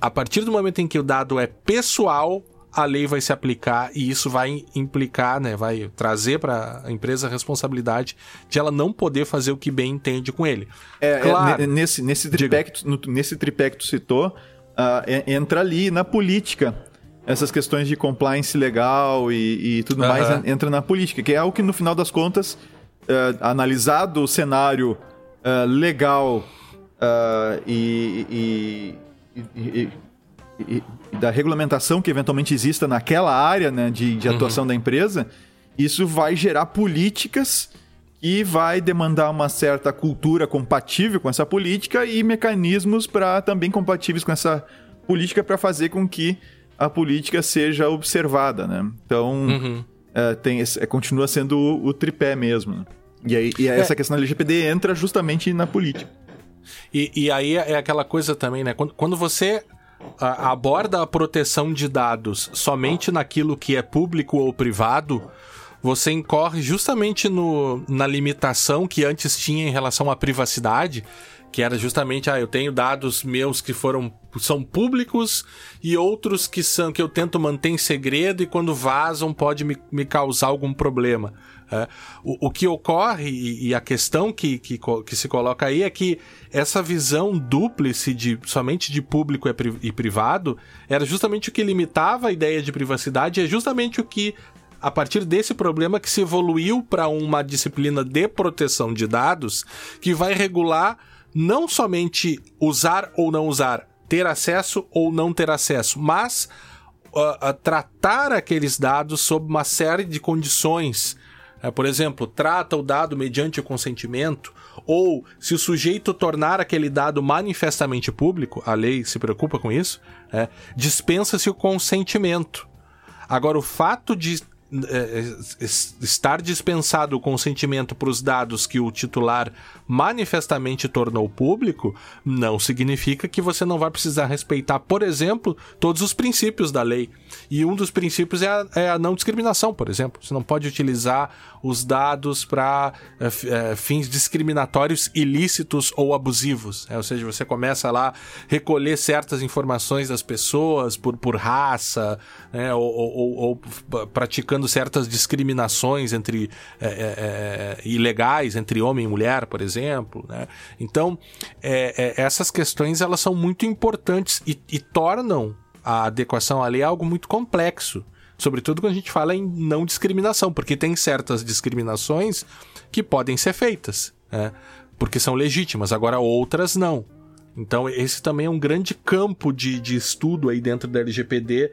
S1: a partir do momento em que o dado é pessoal, a lei vai se aplicar e isso vai implicar, né, vai trazer para a empresa a responsabilidade de ela não poder fazer o que bem entende com ele.
S3: É, é claro, é, nesse, nesse, tripé que tu, no, nesse tripé que tu citou, uh, entra ali na política. Essas questões de compliance legal e, e tudo uh -huh. mais entra na política, que é algo que no final das contas, uh, analisado o cenário uh, legal e, e, e e, da regulamentação que eventualmente exista naquela área né, de, de atuação uhum. da empresa, isso vai gerar políticas que vai demandar uma certa cultura compatível com essa política e mecanismos para também compatíveis com essa política para fazer com que a política seja observada, né? Então, uhum. é, tem, é, continua sendo o, o tripé mesmo. Né? E aí e essa é. questão da LGPD entra justamente na política.
S1: E, e aí é aquela coisa também, né? Quando, quando você aborda a proteção de dados somente naquilo que é público ou privado, você incorre justamente no, na limitação que antes tinha em relação à privacidade, que era justamente, ah, eu tenho dados meus que foram são públicos e outros que são que eu tento manter em segredo e quando vazam pode me, me causar algum problema. É, o, o, que ocorre e, e a questão que, que, que, se coloca aí é que essa visão dúplice de somente de público e privado era justamente o que limitava a ideia de privacidade, é justamente o que a partir desse problema que se evoluiu para uma disciplina de proteção de dados que vai regular não somente usar ou não usar, ter acesso ou não ter acesso, mas uh, uh, tratar aqueles dados sob uma série de condições. Uh, por exemplo, trata o dado mediante o consentimento, ou se o sujeito tornar aquele dado manifestamente público, a lei se preocupa com isso, é, dispensa-se o consentimento. Agora, o fato de é, é, estar dispensado o consentimento para os dados que o titular manifestamente tornou público, não significa que você não vai precisar respeitar, por exemplo, todos os princípios da lei. E um dos princípios é a, é a não discriminação, por exemplo. Você não pode utilizar os dados para é, é, fins discriminatórios ilícitos ou abusivos. É, ou seja, você começa lá a recolher certas informações das pessoas por, por raça, né, ou, ou, ou, praticando certas discriminações entre é, é, é, ilegais entre homem e mulher, por exemplo. Né? Então, essas questões elas são muito importantes e, e tornam a adequação ali é algo muito complexo. Sobretudo quando a gente fala em não discriminação, porque tem certas discriminações que podem ser feitas, né? porque são legítimas, agora outras não. Então, esse também é um grande campo de, de estudo aí dentro da LGPD.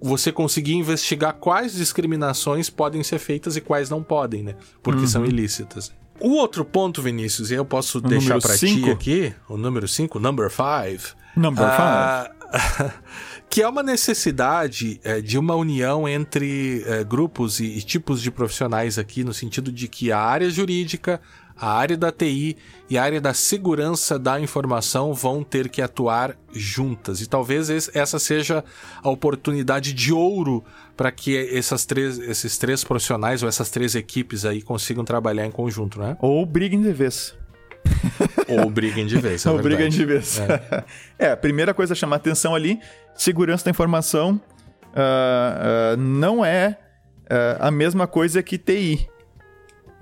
S1: Você conseguir investigar quais discriminações podem ser feitas e quais não podem, né? Porque uhum. são ilícitas. O outro ponto, Vinícius, e eu posso o deixar para ti aqui, o número 5, number 5.
S3: Number 5.
S1: Uh, que é uma necessidade é, de uma união entre é, grupos e, e, tipos de profissionais aqui, no sentido de que a área jurídica, a área da TI e a área da segurança da informação vão ter que atuar juntas. E talvez essa seja a oportunidade de ouro para que essas três, esses três profissionais ou essas três equipes aí consigam trabalhar em conjunto, né?
S3: Ou briguem de vez.
S1: Ou briguem de vez, é Ou
S3: briguem de vez. É. é, a primeira coisa a chamar atenção ali, segurança da informação uh, uh, não é uh, a mesma coisa que TI.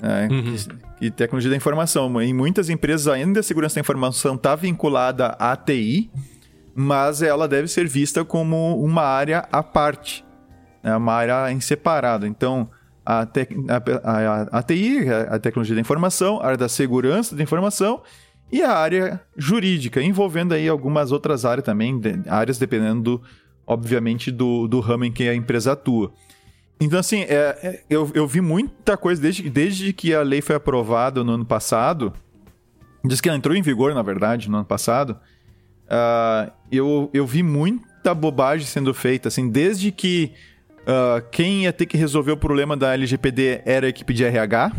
S3: Né? Uhum. E tecnologia da informação. Em muitas empresas ainda a segurança da informação está vinculada à TI, mas ela deve ser vista como uma área à parte, né? uma área em separado. Então, a, tec, a, a, a TI, a tecnologia da informação, a área da segurança da informação e a área jurídica, envolvendo aí algumas outras áreas também, áreas dependendo, obviamente, do, do ramo em que a empresa atua. Então, assim, é, é, eu, eu vi muita coisa desde, desde que a lei foi aprovada no ano passado. Diz que ela entrou em vigor, na verdade, no ano passado. Uh, eu, eu vi muita bobagem sendo feita, assim, desde que Uh, quem ia ter que resolver o problema da LGPD era a equipe de RH.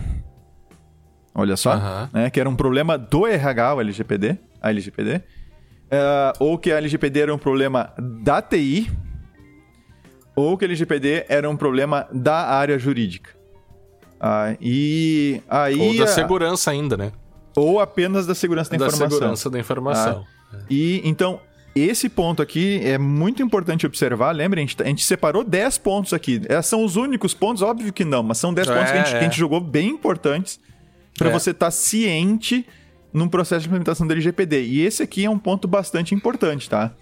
S3: Olha só. Uhum. Né? Que era um problema do RH, o LGPD. A LGPD. Uh, ah, ou que a LGPD era um problema da TI. Ou que a LGPD era um problema da área jurídica. Uh, e aí.
S1: Ou da segurança ainda, né?
S3: Ou apenas da segurança da, da informação.
S1: Da segurança da informação.
S3: E então, esse ponto aqui é muito importante observar. Lembrem, a gente, a gente separou 10 pontos aqui. Esses são os únicos pontos? Óbvio que não, mas são 10 é, pontos que a, gente, é. que a gente jogou bem importantes para é. você estar tá ciente num processo de implementação da LGPD. E esse aqui é um ponto bastante importante, tá?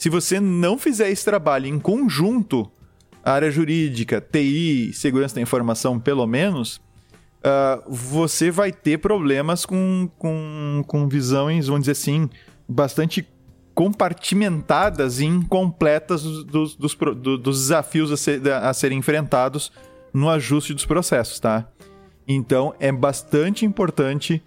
S3: Se você não fizer esse trabalho em conjunto, área jurídica, TI, segurança da informação, pelo menos, uh, você vai ter problemas com, com, com visões, vamos dizer assim, bastante compartimentadas e incompletas dos, dos, dos, dos desafios a, ser, a, serem enfrentados no ajuste dos processos, tá? Então é bastante importante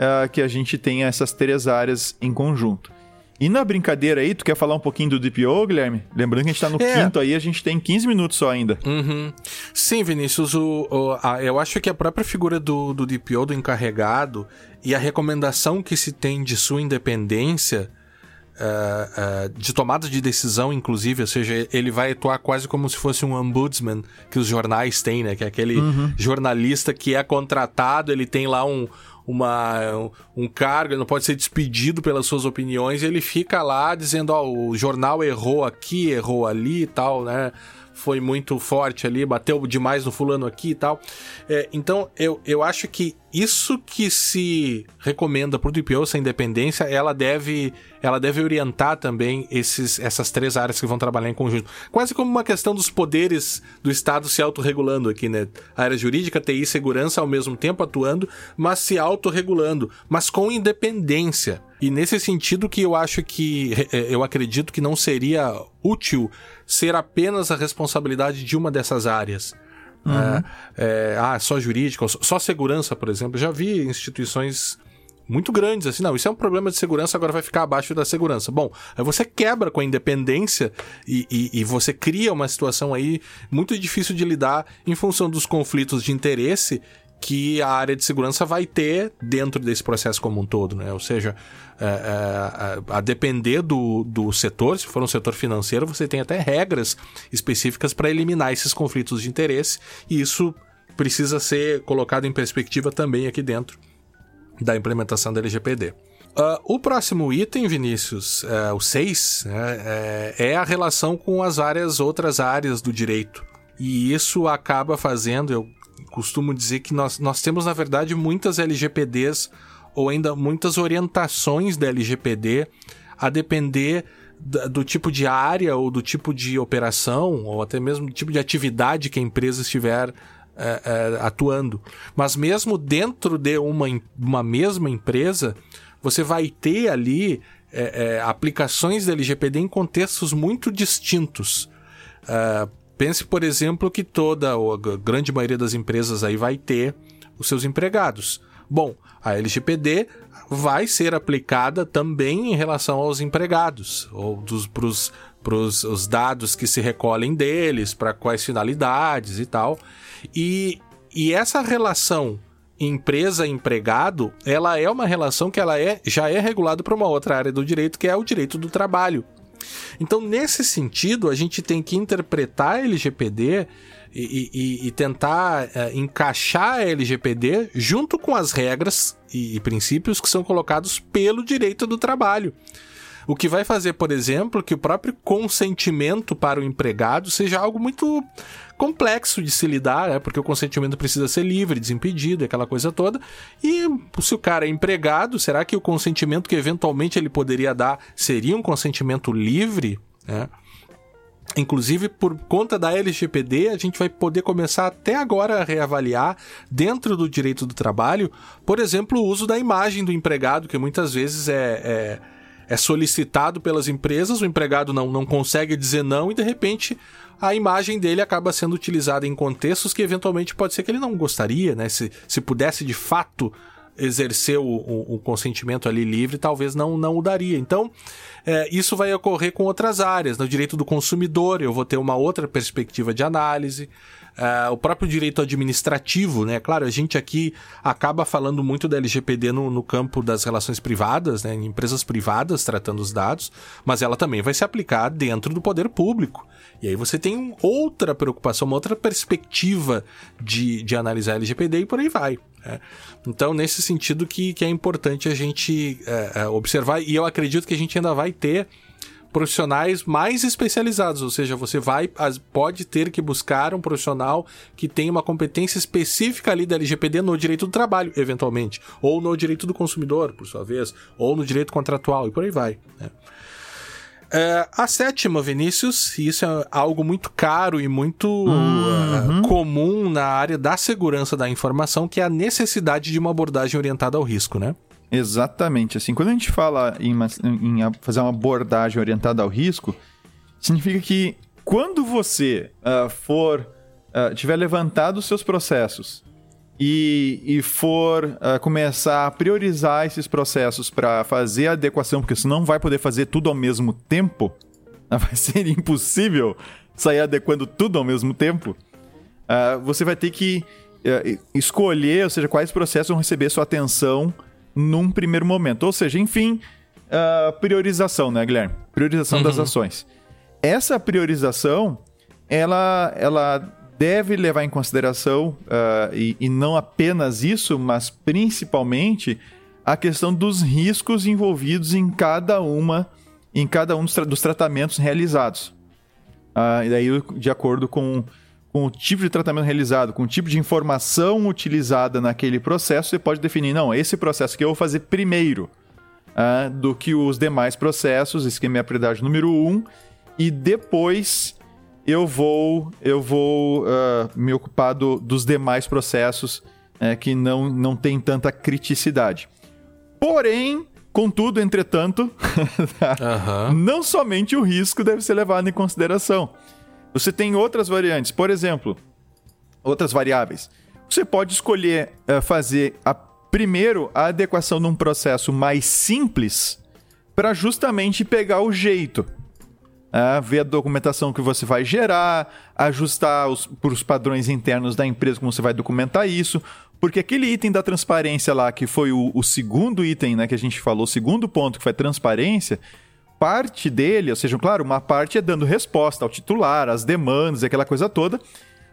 S3: uh, que a gente tenha essas três áreas em conjunto. E na brincadeira aí, tu quer falar um pouquinho do DPO, Guilherme? Lembrando que a gente tá no é. quinto aí, a gente tem 15 minutos só ainda.
S1: Uhum. Sim, Vinícius, o, o a, eu acho que a própria figura do, do DPO, do encarregado, e a recomendação que se tem de sua independência, uh, uh, de tomada de decisão, inclusive, ou seja, ele vai atuar quase como se fosse um ombudsman que os jornais têm, né? Que é aquele uhum. jornalista que é contratado, ele tem lá um, uma, um cargo, ele não pode ser despedido pelas suas opiniões, ele fica lá dizendo, ó, oh, o jornal errou aqui, errou ali e tal, né? Foi muito forte ali, bateu demais no fulano aqui e tal. É, então, eu, eu acho que isso que se recomenda para o DPO, essa independência, ela deve, ela deve orientar também esses, essas três áreas que vão trabalhar em conjunto. Quase como uma questão dos poderes do Estado se autorregulando aqui, né? A área jurídica, TI e segurança ao mesmo tempo atuando, mas se autorregulando, mas com independência. E nesse sentido que eu acho que, é, eu acredito que não seria útil ser apenas a responsabilidade de uma dessas áreas. Uhum. É, é, ah, só jurídica, só segurança, por exemplo. Já vi instituições muito grandes, assim, não, isso é um problema de segurança, agora vai ficar abaixo da segurança. Bom, aí você quebra com a independência e, e, e, você cria uma situação aí muito difícil de lidar em função dos conflitos de interesse que a área de segurança vai ter dentro desse processo como um todo, né? Ou seja, é, é, a depender do, do setor, se for um setor financeiro, você tem até regras específicas para eliminar esses conflitos de interesse e isso precisa ser colocado em perspectiva também aqui dentro da implementação da LGPD. Uh, ah, o próximo item, Vinícius, uh, o 6, né, é, é a relação com as várias outras áreas do direito. E isso acaba fazendo, eu costumo dizer que nós, nós temos, na verdade, muitas LGPDs ou ainda muitas orientações da LGPD a depender do tipo de área ou do tipo de operação ou até mesmo do tipo de atividade que a empresa estiver é, é, atuando. Mas mesmo dentro de uma, uma mesma empresa, você vai ter ali é, aplicações da LGPD em contextos muito distintos. Pense, por exemplo, que toda ou a grande maioria das empresas aí vai ter os seus empregados. Bom, a LGPD vai ser aplicada também em relação aos empregados, ou para os dados que se recolhem deles, para quais finalidades e tal. E, e essa relação empresa-empregado, ela é uma relação que ela é, já é regulada por uma outra área do direito, que é o direito do trabalho. Então, nesse sentido, a gente tem que interpretar a LGPD e, e, e tentar é, encaixar a LGPD junto com as regras e, e princípios que são colocados pelo direito do trabalho. O que vai fazer, por exemplo, que o próprio consentimento para o empregado seja algo muito complexo de se lidar, né? porque o consentimento precisa ser livre, desimpedido, aquela coisa toda. E se o cara é empregado, será que o consentimento que eventualmente ele poderia dar seria um consentimento livre? Né? Inclusive, por conta da LGPD, a gente vai poder começar até agora a reavaliar, dentro do direito do trabalho, por exemplo, o uso da imagem do empregado, que muitas vezes é, é, é solicitado pelas empresas, o empregado não, não consegue dizer não e, de repente, a imagem dele acaba sendo utilizada em contextos que, eventualmente, pode ser que ele não gostaria, né? Se, se pudesse de fato exercer o, o, o, consentimento ali livre, talvez não, não o daria. Então, é, isso vai ocorrer com outras áreas. No direito do consumidor, eu vou ter uma outra perspectiva de análise. É, o próprio direito administrativo, né? Claro, a gente aqui acaba falando muito da LGPD no, no campo das relações privadas, né? Em empresas privadas tratando os dados, mas ela também vai se aplicar dentro do poder público. E aí você tem outra preocupação, uma outra perspectiva de, de analisar LGPD e por aí vai. É. Então, nesse sentido que, que é importante a gente é, é, observar, e eu acredito que a gente ainda vai ter profissionais mais especializados, ou seja, você vai pode ter que buscar um profissional que tenha uma competência específica ali da LGPD no direito do trabalho, eventualmente, ou no direito do consumidor, por sua vez, ou no direito contratual e por aí vai. Né? É, a sétima, Vinícius, e isso é algo muito caro e muito uhum. uh, comum na área da segurança da informação, que é a necessidade de uma abordagem orientada ao risco, né?
S3: Exatamente. Assim, quando a gente fala em, uma, em fazer uma abordagem orientada ao risco, significa que quando você uh, for uh, tiver levantado os seus processos e, e for uh, começar a priorizar esses processos para fazer a adequação, porque você não vai poder fazer tudo ao mesmo tempo, vai ser impossível sair adequando tudo ao mesmo tempo, uh, você vai ter que uh, escolher, ou seja, quais processos vão receber sua atenção num primeiro momento. Ou seja, enfim, priorização, né, Guilherme? Priorização uhum. das ações. Essa priorização, ela, ela deve levar em consideração, uh, e, e não apenas isso, mas principalmente a questão dos riscos envolvidos em cada uma, em cada um dos, tra dos tratamentos realizados. Uh, e daí, de acordo com, com o tipo de tratamento realizado, com o tipo de informação utilizada naquele processo, você pode definir, não, esse processo que eu vou fazer primeiro uh, do que os demais processos, esquema de prioridade número 1, um, e depois eu vou, eu vou uh, me ocupar do, dos demais processos uh, que não, não tem tanta criticidade. Porém, contudo, entretanto, uhum. não somente o risco deve ser levado em consideração. Você tem outras variantes, por exemplo, outras variáveis. Você pode escolher uh, fazer a, primeiro a adequação de um processo mais simples para justamente pegar o jeito é, ver a documentação que você vai gerar, ajustar os, para os padrões internos da empresa como você vai documentar isso, porque aquele item da transparência lá, que foi o, o segundo item né, que a gente falou, o segundo ponto que foi transparência, parte dele, ou seja, claro, uma parte é dando resposta ao titular, às demandas, aquela coisa toda,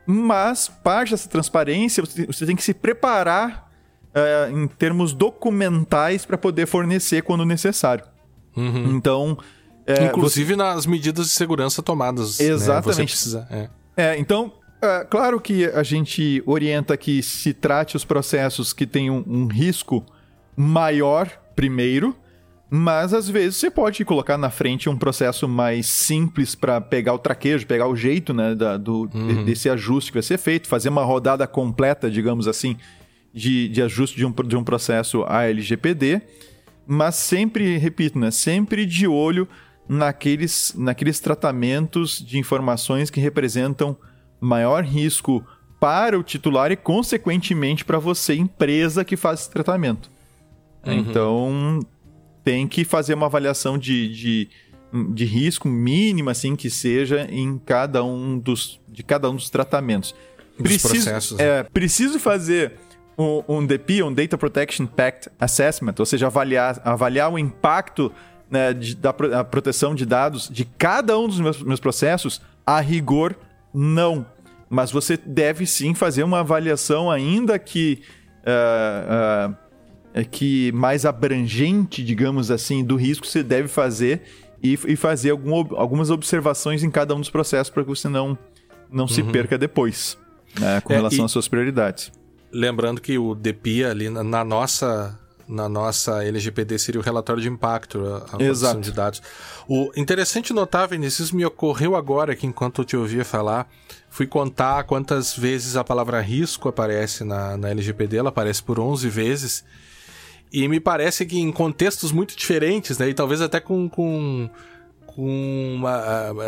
S3: mas parte dessa transparência você, você tem que se preparar uh, em termos documentais para poder fornecer quando necessário. Uhum. Então,
S1: é, Inclusive você... nas medidas de segurança tomadas.
S3: Né, Exatamente. Né?
S1: Precisa. É,
S3: é então, é, claro que a gente orienta que se trate os processos que têm um, um risco maior primeiro, mas às vezes você pode colocar na frente um processo mais simples para pegar o traquejo, pegar o jeito né, da, do, uhum. desse ajuste que vai ser feito, fazer uma rodada completa, digamos assim, de, de ajuste de um, de um processo ALGPD, mas sempre, repito, né, sempre de olho naqueles, naqueles tratamentos de informações que representam maior risco para o titular e, consequentemente, para você, empresa que faz esse tratamento. Uhum. Então, tem que fazer uma avaliação de, de, de, risco mínima, assim, que seja em cada um dos, de cada um dos tratamentos.
S1: Dos preciso, processos.
S3: Né? É, preciso fazer um, um DP, um Data Protection Pact Assessment, ou seja, avaliar, avaliar o impacto né, de, da a proteção de dados de cada um dos meus, meus processos, a rigor, não. Mas você deve sim fazer uma avaliação, ainda que. Uh, uh, que mais abrangente, digamos assim, do risco você deve fazer e, e fazer algum, algumas observações em cada um dos processos para que você não, não uhum. se perca depois né, com é, relação e... às suas prioridades.
S1: Lembrando que o DPI ali na nossa na nossa LGPD seria o relatório de impacto, a, a produção de dados. O interessante notar, Vinícius, me ocorreu agora que enquanto eu te ouvia falar, fui contar quantas vezes a palavra risco aparece na, na LGPD, ela aparece por 11 vezes, e me parece que em contextos muito diferentes, né, e talvez até com, com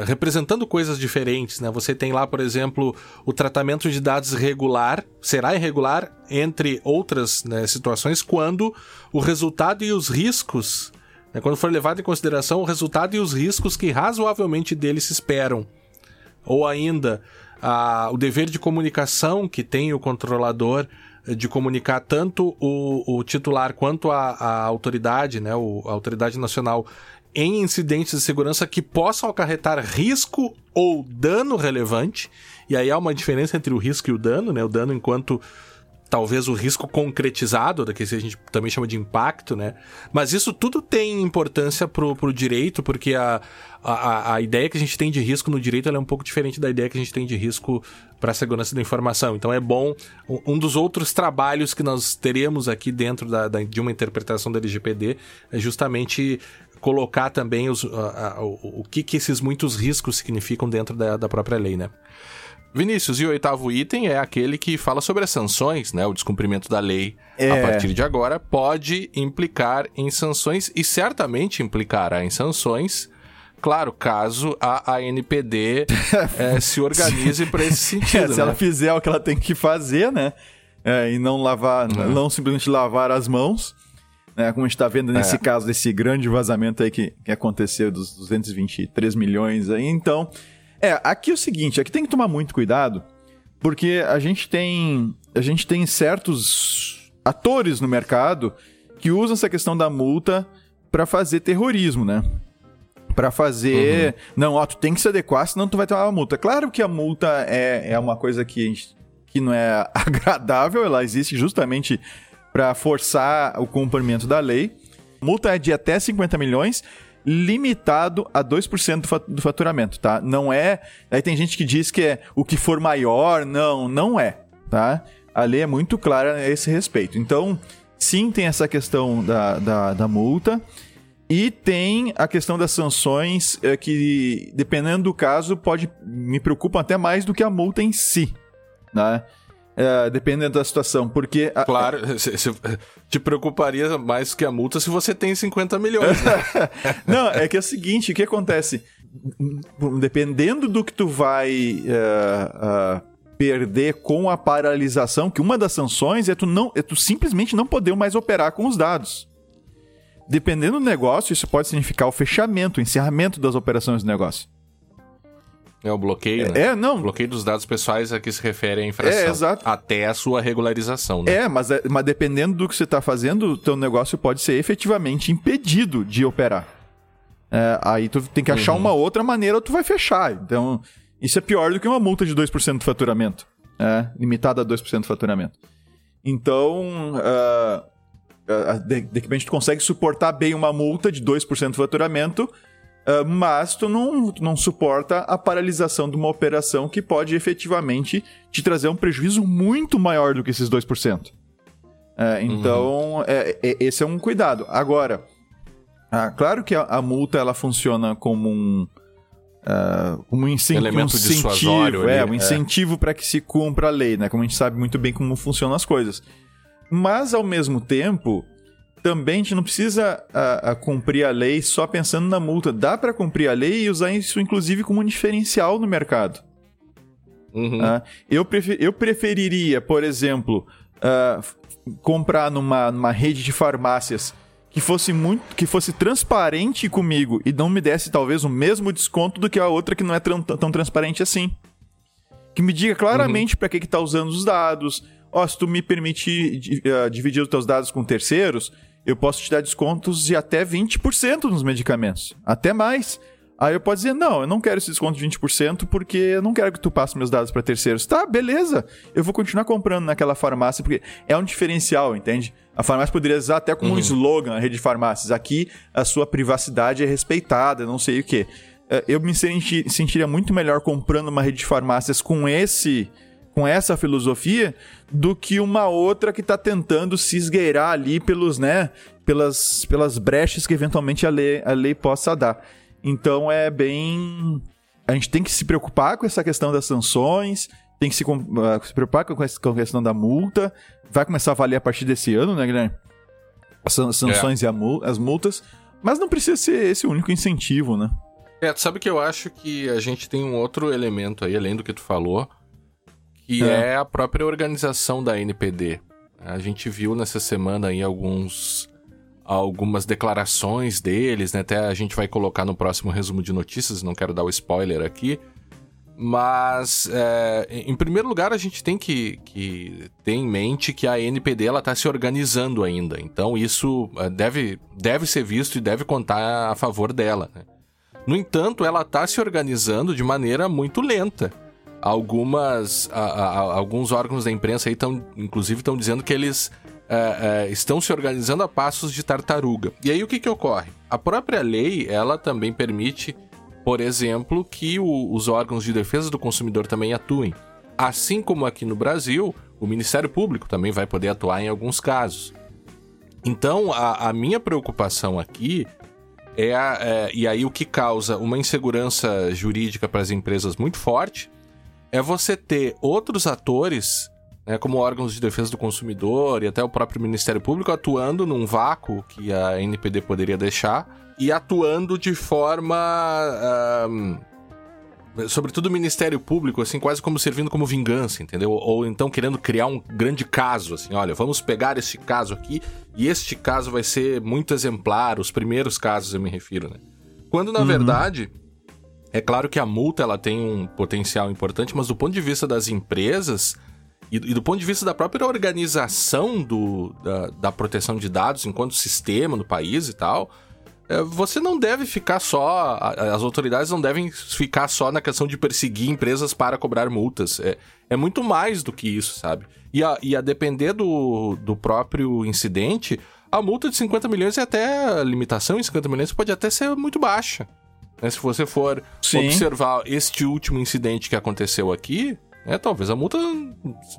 S1: representando coisas diferentes, né? Você tem lá, por exemplo, o tratamento de dados regular, será irregular entre outras né, situações quando o resultado e os riscos, né, quando for levado em consideração o resultado e os riscos que razoavelmente dele se esperam, ou ainda o dever de comunicação que tem o controlador eh, de comunicar tanto o, o titular quanto a, a autoridade, né, o, a autoridade nacional em incidentes de segurança que possam acarretar risco ou dano relevante. E aí há uma diferença entre o risco e o dano, né? O dano enquanto talvez o risco concretizado, que a gente também chama de impacto, né? Mas isso tudo tem importância pro, pro direito, porque a, a, a ideia que a gente tem de risco no direito é um pouco diferente da ideia que a gente tem de risco para a segurança da informação. Então é bom, um dos outros trabalhos que nós teremos aqui dentro da, da de uma interpretação da LGPD é justamente colocar também os, a, a, o, o que, que esses muitos riscos significam dentro da, da própria lei, né? Vinícius, e o oitavo item é aquele que fala sobre as sanções, né? O descumprimento da lei é. a partir de agora pode implicar em sanções e certamente implicará em sanções. Claro, caso a ANPD é, se organize para esse sentido. É,
S3: se
S1: né?
S3: ela fizer o que ela tem que fazer, né? é, e não lavar,
S1: Uhum.
S3: não simplesmente lavar as mãos, né, como a gente está vendo nesse
S1: É.
S3: caso desse grande vazamento aí que, que aconteceu dos 223 milhões aí. Então, é, aqui é o seguinte, aqui tem que tomar muito cuidado, porque a gente tem a gente tem certos atores no mercado que usam essa questão da multa para fazer terrorismo, né? Pra fazer. Não, ó, tu tem que se adequar, senão tu vai ter uma multa. Claro que a multa é, é uma coisa que, gente- que não é agradável, ela existe justamente para forçar o cumprimento da lei. Multa é de até 50 milhões, limitado a 2% do fa- do faturamento, tá? Não é. Aí tem gente que diz que é o que for maior, não, não é, tá? A lei é muito clara a esse respeito. Então, sim, tem essa questão da, da, da multa. E tem a questão das sanções, é, que, dependendo do caso, pode me preocupam até mais do que a multa em si. Né? É, dependendo da situação. Porque. a-
S1: Claro, se- se- te preocuparia mais que a multa se você tem 50 milhões. né?
S3: Não, é que é o seguinte, o que acontece? Dependendo do que tu vai é, é, perder com a paralisação, que uma das sanções é tu, não, é tu simplesmente não poder mais operar com os dados. Dependendo do negócio, isso pode significar o fechamento, o encerramento das operações do negócio.
S1: É o bloqueio, né?
S3: É,
S1: O
S3: não,
S1: bloqueio dos dados pessoais a que se refere à infração.
S3: É, exato.
S1: Até a sua regularização, né?
S3: É, mas, é- mas dependendo do que você está fazendo, o teu negócio pode ser efetivamente impedido de operar. É, aí tu tem que achar
S1: Uhum.
S3: uma outra maneira ou tu vai fechar. Então, isso é pior do que uma multa de 2% do faturamento. É, limitada a 2% do faturamento. Então, ah, de, de repente tu consegue suportar bem uma multa de 2% do faturamento, ah, mas tu não, tu não suporta a paralisação de uma operação que pode efetivamente te trazer um prejuízo muito maior do que esses 2%. É, então, é, é- esse é um cuidado. Agora, ah, claro que a, a multa ela funciona como um, ah, como um, incen-
S1: Elemento
S3: um incentivo, é,
S1: ali,
S3: um
S1: é.
S3: incentivo para que se cumpra a lei, né? Como a gente sabe muito bem como funcionam as coisas. Mas, ao mesmo tempo, também a gente não precisa ah, ah, cumprir a lei só pensando na multa. Dá para cumprir a lei e usar isso, inclusive, como um diferencial no mercado.
S1: Uhum.
S3: Ah, eu, prefe- eu preferiria, por exemplo, f- comprar numa, numa rede de farmácias que fosse muito, que fosse transparente comigo e não me desse talvez o mesmo desconto do que a outra que não é tran- tão transparente assim. Que me diga claramente para que que tá usando os dados. Ó, se tu me permitir ah, dividir os teus dados com terceiros, eu posso te dar descontos de até 20% nos medicamentos. Até mais. Aí eu posso dizer, não, eu não quero esse desconto de 20% porque eu não quero que tu passe meus dados para terceiros. Tá, beleza. Eu vou continuar comprando naquela farmácia porque é um diferencial, entende? A farmácia poderia usar até como um slogan, a rede de farmácias. Aqui a sua privacidade é respeitada, não sei o quê. Eh, Eu me senti- sentiria muito melhor comprando uma rede de farmácias com esse com essa filosofia do que uma outra que está tentando se esgueirar ali pelos, né, pelas, pelas brechas que eventualmente a lei, a lei possa dar. Então é bem. A gente tem que se preocupar com essa questão das sanções, tem que se, ah, se preocupar com essa- com a questão da multa. Vai começar a valer a partir desse ano, né, Guilherme? As san- sanções e a mul- as multas. Mas não precisa ser esse o único incentivo, né?
S1: É, sabe que eu acho que a gente tem um outro elemento aí, além do que tu falou, que
S3: É.
S1: é, a própria organização da NPD. A gente viu nessa semana aí alguns algumas declarações deles, né? Até a gente vai colocar no próximo resumo de notícias, não quero dar o spoiler aqui. Mas, é, em primeiro lugar, a gente tem que, que ter em mente que a NPD está se organizando ainda. Então, isso é, deve, deve ser visto e deve contar a favor dela. Né? No entanto, ela está se organizando de maneira muito lenta. Algumas, a- a- alguns órgãos da imprensa aí inclusive, estão dizendo que eles é, é, estão se organizando a passos de tartaruga. E aí o que, que ocorre? A própria lei, ela também permite, por exemplo, que o- os órgãos de defesa do consumidor também atuem. Assim como aqui no Brasil, o Ministério Público também vai poder atuar em alguns casos. Então, a, a minha preocupação aqui é, a- é- e aí o que causa uma insegurança jurídica para as empresas muito forte é você ter outros atores, né, como órgãos de defesa do consumidor e até o próprio Ministério Público atuando num vácuo que a NPD poderia deixar e atuando de forma ahm, sobretudo o Ministério Público, assim, quase como servindo como vingança, entendeu? Ou então querendo criar um grande caso, assim, olha, vamos pegar este caso aqui e este caso vai ser muito exemplar, os primeiros casos eu me refiro, né? Quando na uhum. verdade é claro que a multa ela tem um potencial importante, mas do ponto de vista das empresas e, e do ponto de vista da própria organização do, da, da proteção de dados enquanto sistema no país e tal, é, você não deve ficar só. As autoridades não devem ficar só na questão de perseguir empresas para cobrar multas. É, é muito mais do que isso, sabe? E a, e a depender do, do próprio incidente, a multa de 50 milhões é até. A limitação em 50 milhões pode até ser muito baixa. Né? Se você for Sim. observar este último incidente que aconteceu aqui, é, talvez a multa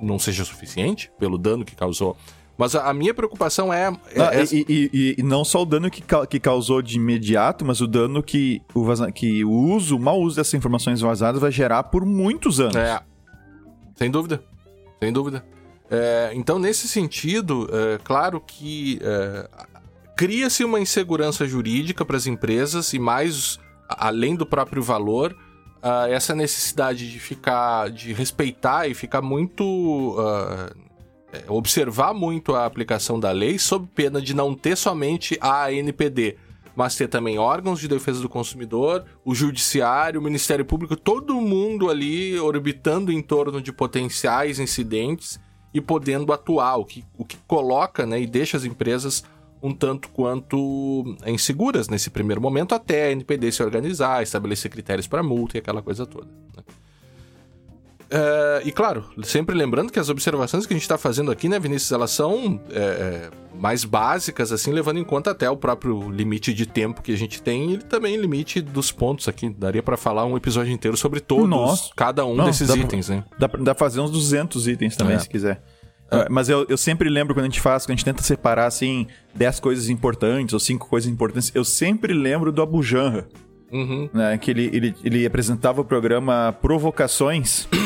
S1: não seja suficiente pelo dano que causou. Mas a, minha preocupação é. é,
S3: não, é... E, e, e, não só o dano que, que causou de imediato, mas o dano que o, vaza... que o uso, o mau uso dessas informações vazadas vai gerar por muitos anos.
S1: É. Sem dúvida. Sem dúvida. É, então, nesse sentido, é, claro que é, cria-se uma insegurança jurídica para as empresas e mais além do próprio valor, uh, essa necessidade de ficar, de respeitar e ficar muito. Uh, observar muito a aplicação da lei, sob pena de não ter somente a ANPD, mas ter também órgãos de defesa do consumidor, o judiciário, o Ministério Público, todo mundo ali orbitando em torno de potenciais incidentes e podendo atuar, o que, o que coloca né, e deixa as empresas um tanto quanto inseguras nesse primeiro momento, até a NPD se organizar, estabelecer critérios para multa e aquela coisa toda. Né? É, e claro, sempre lembrando que as observações que a gente está fazendo aqui, né, Vinícius, elas são é, é, mais básicas, assim, levando em conta até o próprio limite de tempo que a gente tem e também limite dos pontos aqui. Daria para falar um episódio inteiro sobre todos, Nossa. cada um Não, desses itens,
S3: pra,
S1: né?
S3: Dá pra, dá pra fazer uns 200 itens também, é. se quiser. É. Mas eu, eu sempre lembro quando a gente faz, quando a gente tenta separar, assim, 10 coisas importantes ou 5 coisas importantes, eu sempre lembro do Abu Janra. Uhum. Né, que ele, ele, ele apresentava o programa Provocações.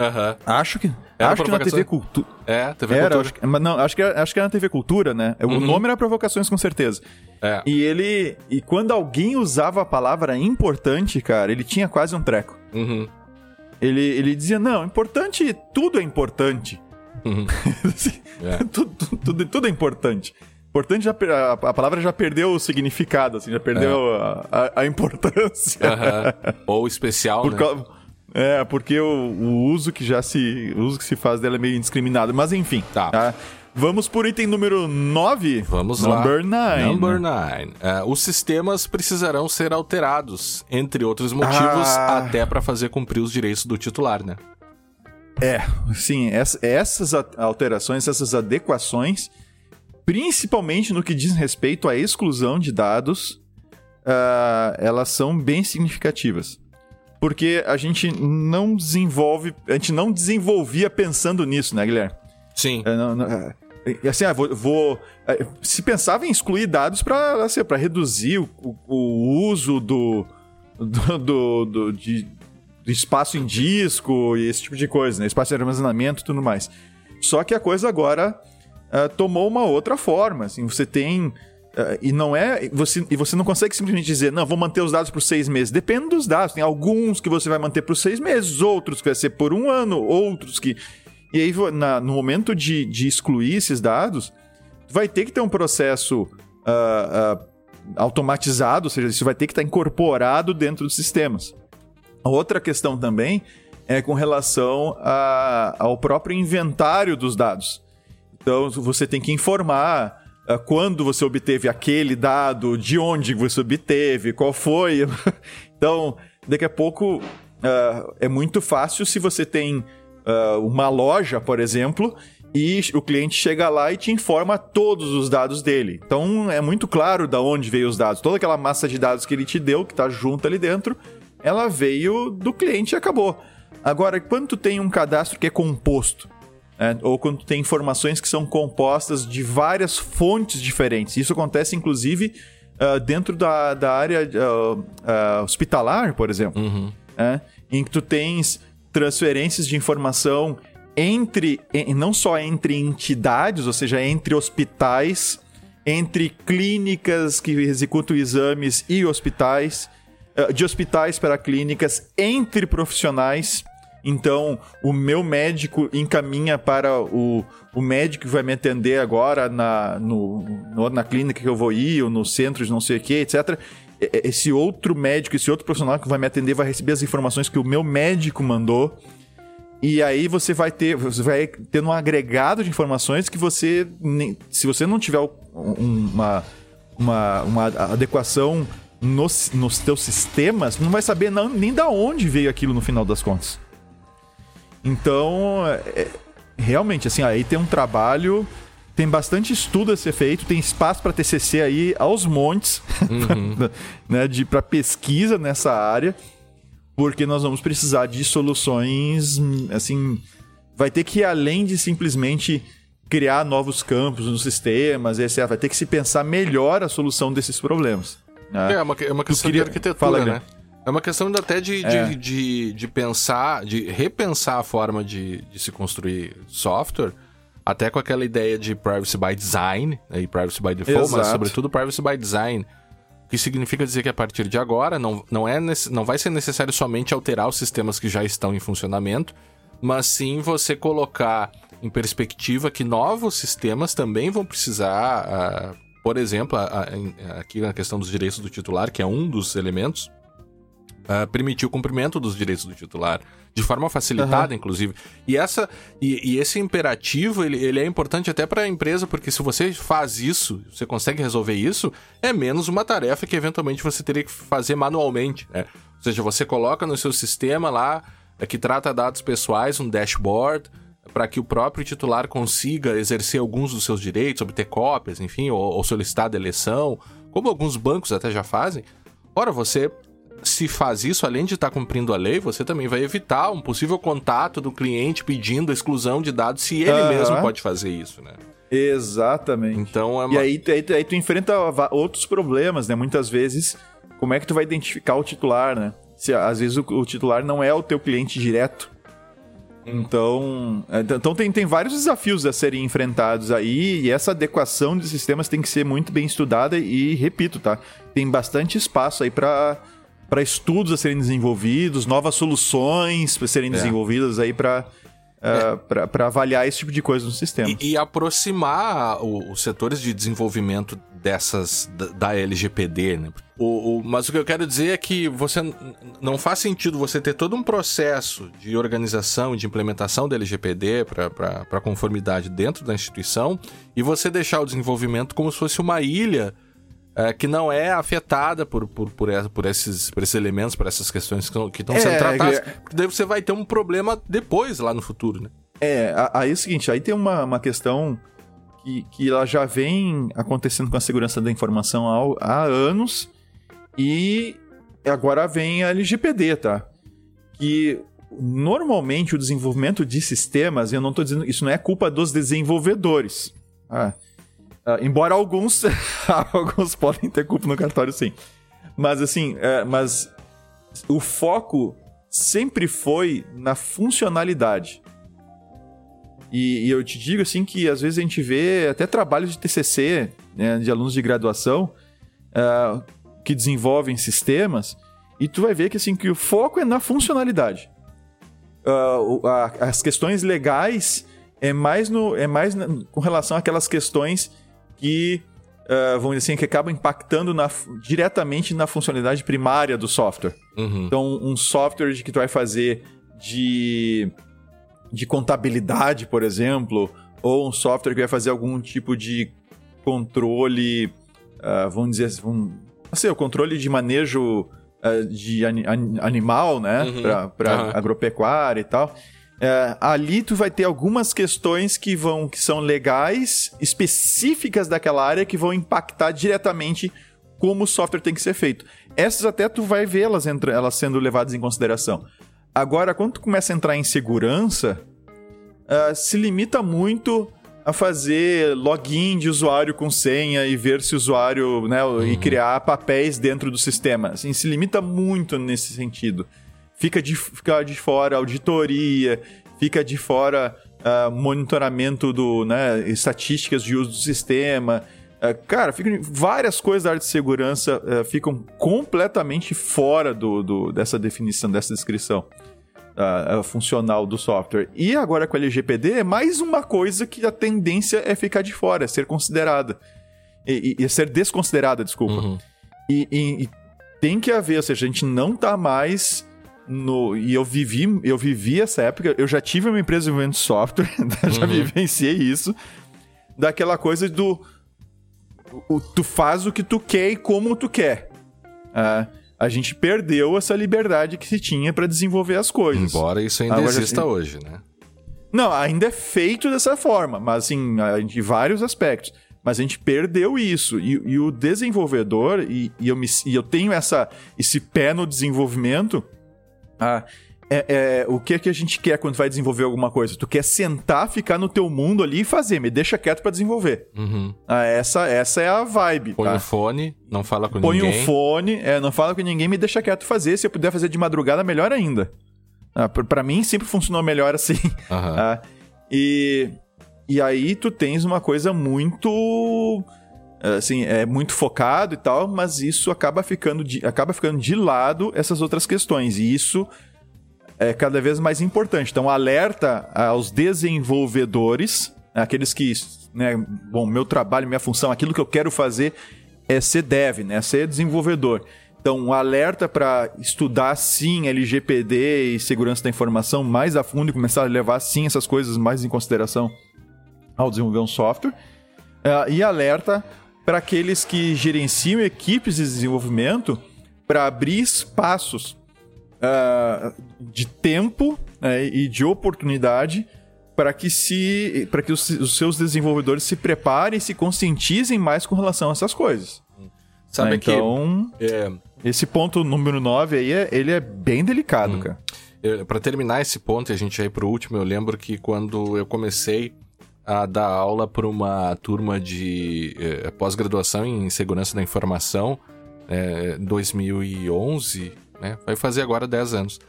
S3: Uhum. Acho que. Era acho que na TV Cultura.
S1: É, TV era,
S3: Cultura. Acho, mas não, acho que, era, acho que era na TV Cultura, né? Uhum. O nome era Provocações, com certeza. É. E ele. E quando alguém usava a palavra importante, cara, ele tinha quase um treco. Uhum. Ele, ele dizia: não, importante, tudo é importante. Uhum. é. tudo, tudo, tudo, é importante. Importante já, a, a, palavra já perdeu o significado, assim, já perdeu é. a, a, a, importância.
S1: Uhum. Ou especial, Por, né?
S3: É, porque o, o, uso que já se. O uso que se faz dela é meio indiscriminado. Mas enfim. Tá. tá? Vamos por item número 9.
S1: Vamos Number lá. 9. Number 9. Uh, os sistemas precisarão ser alterados, entre outros motivos, ah. até para fazer cumprir os direitos do titular, né?
S3: É, sim, essas alterações, essas adequações, principalmente no que diz respeito à exclusão de dados, uh, elas são bem significativas. Porque a gente não desenvolve, a gente não desenvolvia pensando nisso, né, Guilherme?
S1: Sim.
S3: É, não, não, é, assim, ah, vou, vou, é, se pensava em excluir dados para assim, reduzir o, o, uso do, do, do, do de, espaço em disco e esse tipo de coisa, né? Espaço de armazenamento e tudo mais. Só que a coisa agora uh, tomou uma outra forma. Assim, você tem. Uh, e não é. Você, e você não consegue simplesmente dizer, não, vou manter os dados por seis meses. Depende dos dados. Tem alguns que você vai manter por seis meses, outros que vai ser por um ano, outros que. E aí, na, no momento de, de excluir esses dados, vai ter que ter um processo uh, automatizado, ou seja, isso vai ter que estar incorporado dentro dos sistemas. Outra questão também é com relação a, ao próprio inventário dos dados. Então, você tem que informar uh, quando você obteve aquele dado, de onde você obteve, qual foi. então, daqui a pouco uh, é muito fácil se você tem uh, uma loja, por exemplo, e o cliente chega lá e te informa todos os dados dele. Então, é muito claro de onde veio os dados. Toda aquela massa de dados que ele te deu, que está junto ali dentro, ela veio do cliente e acabou. Agora, quando tu tem um cadastro que é composto, né, ou quando tu tem informações que são compostas de várias fontes diferentes, isso acontece inclusive uh, dentro da, da área uh, uh, hospitalar, por exemplo, uhum. né, em que tu tens transferências de informação entre, não só entre entidades, ou seja, entre hospitais, entre clínicas que executam exames e hospitais, de hospitais para clínicas, entre profissionais. Então, o meu médico encaminha para o, o médico que vai me atender agora na, no, no, na clínica que eu vou ir, ou no centro de não sei o que, etc. Esse outro médico, esse outro profissional que vai me atender vai receber as informações que o meu médico mandou. E aí você vai ter, você vai ter um agregado de informações que você, se você não tiver uma, uma, uma adequação nos, nos teus sistemas, não vai saber não, nem da onde veio aquilo no final das contas. Então, é, realmente, assim, aí tem um trabalho, tem bastante estudo a ser feito, tem espaço para TCC aí aos montes, uhum. né, de para pesquisa nessa área, porque nós vamos precisar de soluções, assim, vai ter que ir além de simplesmente criar novos campos nos sistemas, etc. Vai ter que se pensar melhor a solução desses problemas.
S1: Né? É, uma, é uma questão queria... de arquitetura, Fala, né? É uma questão até de, é. de, de, de, pensar, de repensar a forma de, de se construir software, até com aquela ideia de privacy by design né, e privacy by default, Exato. mas sobretudo privacy by design. Que significa dizer que a partir de agora não, não, é, não vai ser necessário somente alterar os sistemas que já estão em funcionamento, mas sim você colocar em perspectiva que novos sistemas também vão precisar, uh, por exemplo, uh, aqui na questão dos direitos do titular, que é um dos elementos, uh, permitir o cumprimento dos direitos do titular de forma facilitada, uhum. inclusive. E essa e, e, esse imperativo ele, ele é importante até para a empresa porque se você faz isso, você consegue resolver isso, é menos uma tarefa que eventualmente você teria que fazer manualmente. Né? Ou seja, você coloca no seu sistema lá é, que trata dados pessoais um dashboard para que o próprio titular consiga exercer alguns dos seus direitos, obter cópias, enfim, ou, ou solicitar a eleição, como alguns bancos até já fazem. Ora, você se faz isso, além de estar tá cumprindo a lei, você também vai evitar um possível contato do cliente pedindo a exclusão de dados se ele uhum. mesmo pode fazer isso, né?
S3: Exatamente.
S1: Então é
S3: uma... E aí, aí, aí, tu enfrenta outros problemas, né? Muitas vezes, como é que tu vai identificar o titular, né? Se às vezes o, o titular não é o teu cliente direto. Então, é, então tem, tem vários desafios a serem enfrentados aí, e essa adequação de sistemas tem que ser muito bem estudada e, repito, tá? Tem bastante espaço aí para para estudos a serem desenvolvidos, novas soluções para serem é. desenvolvidas aí para uh, é. para avaliar esse tipo de coisa no sistema.
S1: E, e aproximar o, os setores de desenvolvimento dessas da, da LGPD, né? O, o, mas o que eu quero dizer é que você não faz sentido você ter todo um processo de organização e de implementação da LGPD para conformidade dentro da instituição e você deixar o desenvolvimento como se fosse uma ilha é, que não é afetada por, por, por, por, esses, por esses elementos, por essas questões que estão sendo é, tratadas. É... Porque daí você vai ter um problema depois, lá no futuro, né?
S3: É, aí é o seguinte, aí tem uma, uma questão que, que ela já vem acontecendo com a segurança da informação há, há anos e agora vem a LGPD, tá? Que normalmente o desenvolvimento de sistemas, eu não estou dizendo, isso não é culpa dos desenvolvedores. Ah, Uh, embora alguns, alguns podem ter culpa no cartório, sim. Mas assim, uh, mas o foco sempre foi na funcionalidade. E, e, eu te digo assim que às vezes a gente vê até trabalhos de TCC, né, de alunos de graduação, uh, que desenvolvem sistemas, e tu vai ver que assim que o foco é na funcionalidade. Uh, as questões legais é mais no é mais na, com relação àquelas questões que, uh, vamos dizer assim, que acabam impactando na, diretamente na funcionalidade primária do software. Uhum. Então, um software que tu vai fazer de, de contabilidade, por exemplo, ou um software que vai fazer algum tipo de controle, uh, vamos dizer assim, assim, o controle de manejo uh, de an, an, animal, né, uhum. para uhum. agropecuária e tal. É, ali tu vai ter algumas questões que vão que são legais, específicas daquela área, que vão impactar diretamente como o software tem que ser feito. Essas até tu vai vê-las elas sendo levadas em consideração. Agora, quando tu começa a entrar em segurança, uh, se limita muito a fazer login de usuário com senha e ver se o usuário, né, uhum. e criar papéis dentro do sistema. Assim, se limita muito nesse sentido fica de, fica de fora auditoria, fica de fora uh, monitoramento do, né, estatísticas de uso do sistema, É, cara, ficam, várias coisas da área de segurança é, ficam completamente fora do, do, dessa definição, dessa descrição uh, funcional do software. E agora com o LGPD é mais uma coisa que a tendência é ficar de fora, é ser considerada. E, e, e ser desconsiderada, desculpa. Uhum. E, e, tem que haver, ou seja, a gente não tá mais no. E eu vivi, eu vivi essa época, eu já tive uma empresa de desenvolvimento de software, já uhum. vivenciei isso. Daquela coisa do. O, tu faz o que tu quer e como tu quer. Uh, a gente perdeu essa liberdade que se tinha para desenvolver as coisas.
S1: Embora isso ainda Agora, exista assim, hoje, né?
S3: Não, ainda é feito dessa forma, mas assim, em vários aspectos. Mas a gente perdeu isso. E, e o desenvolvedor, e, e, eu me, e eu tenho essa, esse pé no desenvolvimento. Ah, é, é, o que é que a gente quer quando vai desenvolver alguma coisa? Tu quer sentar, ficar no teu mundo ali e fazer, me deixa quieto para desenvolver.
S1: Uhum.
S3: Ah, essa, essa é a vibe.
S1: Põe
S3: tá?
S1: o fone, não fala com
S3: Põe
S1: ninguém.
S3: Põe o fone, é, não fala com ninguém, me deixa quieto fazer. Se eu puder fazer de madrugada, melhor ainda. Ah, para mim sempre funcionou melhor assim.
S1: Uhum.
S3: Ah, e, e aí tu tens uma coisa muito assim, é muito focado e tal, mas isso acaba ficando de, acaba ficando de lado essas outras questões. E isso é cada vez mais importante. Então, alerta aos desenvolvedores, aqueles que, né, bom, meu trabalho, minha função, aquilo que eu quero fazer é ser dev, né, ser desenvolvedor. Então, um alerta para estudar sim LGPD e segurança da informação mais a fundo e começar a levar sim essas coisas mais em consideração ao desenvolver um software. Uh, e alerta para aqueles que gerenciam equipes de desenvolvimento para abrir espaços uh, de tempo né, e de oportunidade para que se para que os, os, seus desenvolvedores se preparem e se conscientizem mais com relação a essas coisas.
S1: Sabe
S3: né? Então, que, é... esse ponto número 9 aí, é, ele é bem delicado, hum. cara.
S1: Para terminar esse ponto e a gente ir para o último, eu lembro que quando eu comecei a dar aula para uma turma de eh, pós-graduação em segurança da informação, eh, 2011, né? Vai fazer agora 10 anos.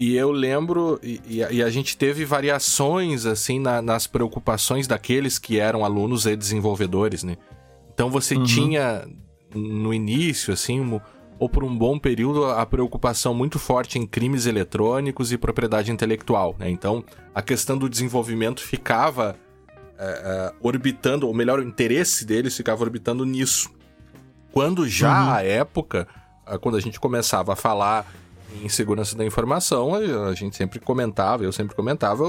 S1: E eu lembro, e, e a gente teve variações, assim, na, nas preocupações daqueles que eram alunos e desenvolvedores, né? Então você uhum. tinha, no início, assim, ou por um bom período, a preocupação muito forte em crimes eletrônicos e propriedade intelectual, né? Então, a questão do desenvolvimento ficava é, é, orbitando, ou melhor, o interesse deles ficava orbitando nisso. Quando já uhum. a época quando a gente começava a falar em segurança da informação, a gente sempre comentava, eu sempre comentava,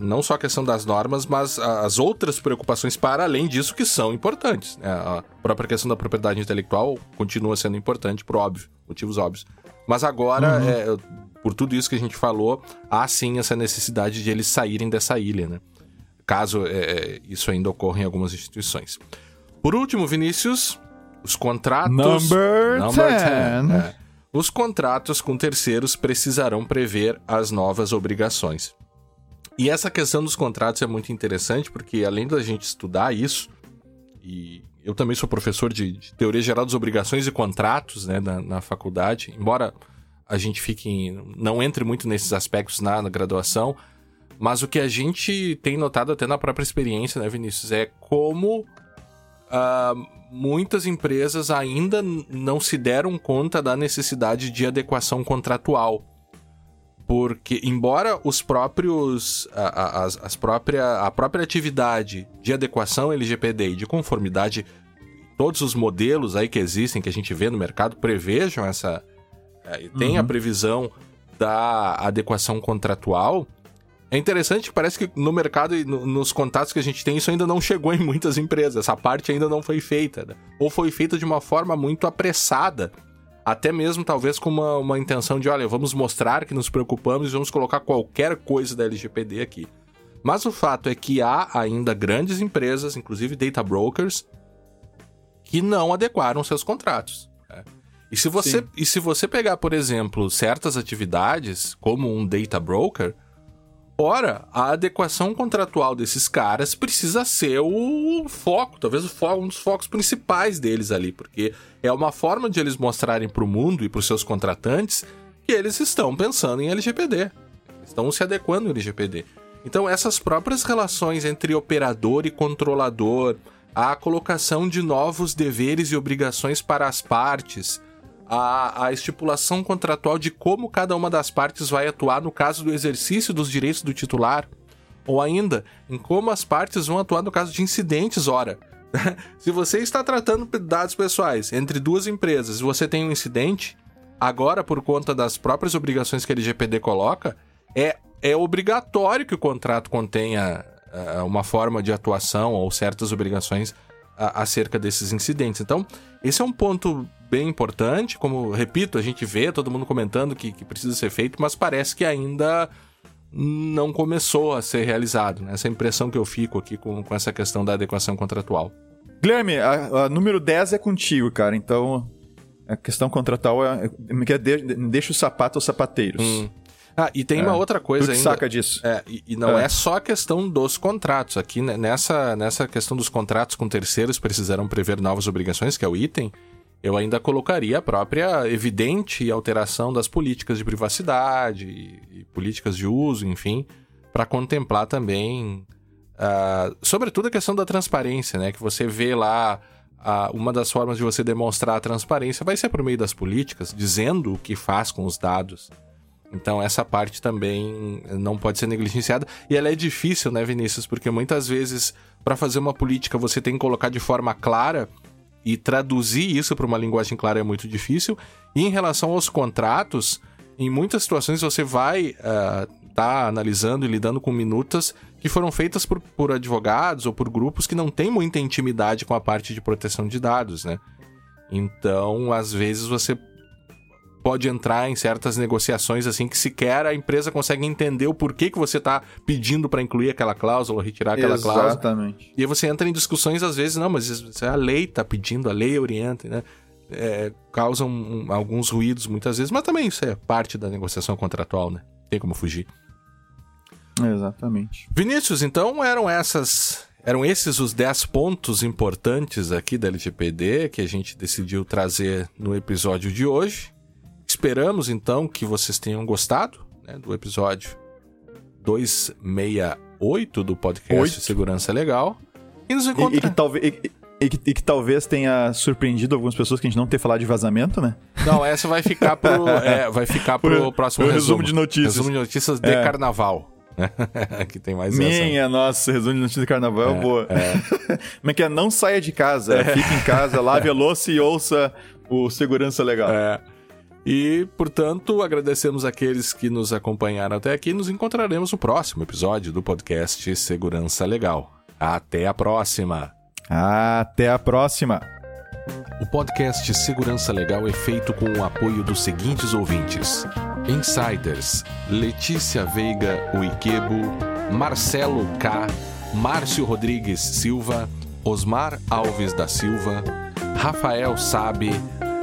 S1: não só a questão das normas, mas as outras preocupações para além disso que são importantes. Né? A própria questão da propriedade intelectual continua sendo importante por óbvio, motivos óbvios. Mas agora, uhum. é, por tudo isso que a gente falou, há sim essa necessidade de eles saírem dessa ilha, né? Caso é, é isso ainda ocorra em algumas instituições. Por último, Vinícius, os contratos.
S3: Number 10. É.
S1: Os contratos com terceiros precisarão prever as novas obrigações. E essa questão dos contratos é muito interessante porque, além da gente estudar isso, e eu também sou professor de, de teoria geral das obrigações e contratos né, na, na, faculdade, embora a gente fique em, não entre muito nesses aspectos na, na graduação, mas o que a gente tem notado até na própria experiência, né, Vinícius, é como uh, muitas empresas ainda não se deram conta da necessidade de adequação contratual. Porque, embora os próprios. A, a, as própria, a própria atividade de adequação LGPD e de conformidade, todos os modelos aí que existem, que a gente vê no mercado, prevejam essa. É, tem uhum. a previsão da adequação contratual, é interessante que parece que no mercado e no, nos contatos que a gente tem, isso ainda não chegou em muitas empresas. Essa parte ainda não foi feita. Né? Ou foi feita de uma forma muito apressada. Até mesmo, talvez, com uma, uma intenção de, olha, vamos mostrar que nos preocupamos e vamos colocar qualquer coisa da LGPD aqui. Mas o fato é que há ainda grandes empresas, inclusive data brokers, que não adequaram seus contratos. Né? E, se você, e se você pegar, por exemplo, certas atividades, como um data broker, Ora, a adequação contratual desses caras precisa ser o foco, talvez o foco, um dos focos principais deles ali, porque é uma forma de eles mostrarem para o mundo e para os seus contratantes que eles estão pensando em LGPD, estão se adequando ao LGPD. Então, essas próprias relações entre operador e controlador, a colocação de novos deveres e obrigações para as partes, a, a estipulação contratual de como cada uma das partes vai atuar no caso do exercício dos direitos do titular, ou ainda em como as partes vão atuar no caso de incidentes, ora. Se você está tratando dados pessoais entre duas empresas e você tem um incidente, agora por conta das próprias obrigações que a LGPD coloca, é, é obrigatório que o contrato contenha uh, uma forma de atuação ou certas obrigações uh, acerca desses incidentes. Então, esse é um ponto bem importante. Como, repito, a gente vê todo mundo comentando que, que precisa ser feito, mas parece que ainda não começou a ser realizado. Né? Essa impressão que eu fico aqui com, com essa questão da adequação contratual.
S3: Guilherme, a, a número 10 é contigo, cara. Então, a questão contratual é, é, deixa o sapato aos sapateiros. Hum.
S1: Ah, e tem é. uma outra coisa
S3: tu
S1: ainda.
S3: saca disso.
S1: É, e, e não é. é. só a questão dos contratos. Aqui, né, nessa, nessa questão dos contratos com terceiros precisaram prever novas obrigações, que é o item, eu ainda colocaria a própria evidente alteração das políticas de privacidade e, políticas de uso, enfim, para contemplar também, uh, sobretudo a questão da transparência, né? Que você vê lá uh, uma das formas de você demonstrar a transparência vai ser por meio das políticas, dizendo o que faz com os dados. Então essa parte também não pode ser negligenciada e ela é difícil, né, Vinícius? Porque muitas vezes para fazer uma política você tem que colocar de forma clara e traduzir isso para uma linguagem clara é muito difícil. E em relação aos contratos, em muitas situações você vai estar uh, tá analisando e lidando com minutas que foram feitas por, por advogados ou por grupos que não têm muita intimidade com a parte de proteção de dados, né? Então, às vezes você pode entrar em certas negociações assim que sequer a empresa consegue entender o porquê que você está pedindo para incluir aquela cláusula ou retirar aquela
S3: Exatamente.
S1: cláusula.
S3: Exatamente.
S1: E aí você entra em discussões às vezes, não, mas a lei está pedindo, a lei orienta, né? É, causam um, alguns ruídos muitas vezes, mas também isso é parte da negociação contratual, né? Tem como fugir.
S3: Exatamente.
S1: Vinícius, então eram essas eram esses os 10 pontos importantes aqui da LGPD que a gente decidiu trazer no episódio de hoje. Esperamos então que vocês tenham gostado né, do episódio 268 do podcast 8. Segurança Legal.
S3: E nos encontra... E, e, que talvez, e, e, que, e, que, talvez tenha surpreendido algumas pessoas que a gente não ter falado de vazamento, né?
S1: Não, essa vai ficar pro, é, vai ficar pro, pro próximo
S3: resumo. resumo de notícias.
S1: Resumo de notícias de é. carnaval. que tem mais
S3: Minha essa. nossa, resumo de notícias de carnaval é, boa. É. Como é que é? Não saia de casa, é. fique em casa, lave a louça e ouça o Segurança Legal.
S1: É. E, portanto, agradecemos aqueles que nos acompanharam até aqui. Nos encontraremos no próximo episódio do podcast Segurança Legal. Até a próxima!
S3: Até a próxima!
S2: O podcast Segurança Legal é feito com o apoio dos seguintes ouvintes: Insiders, Letícia Veiga Uiquebo, Marcelo K, Márcio Rodrigues Silva, Osmar Alves da Silva, Rafael Sabe,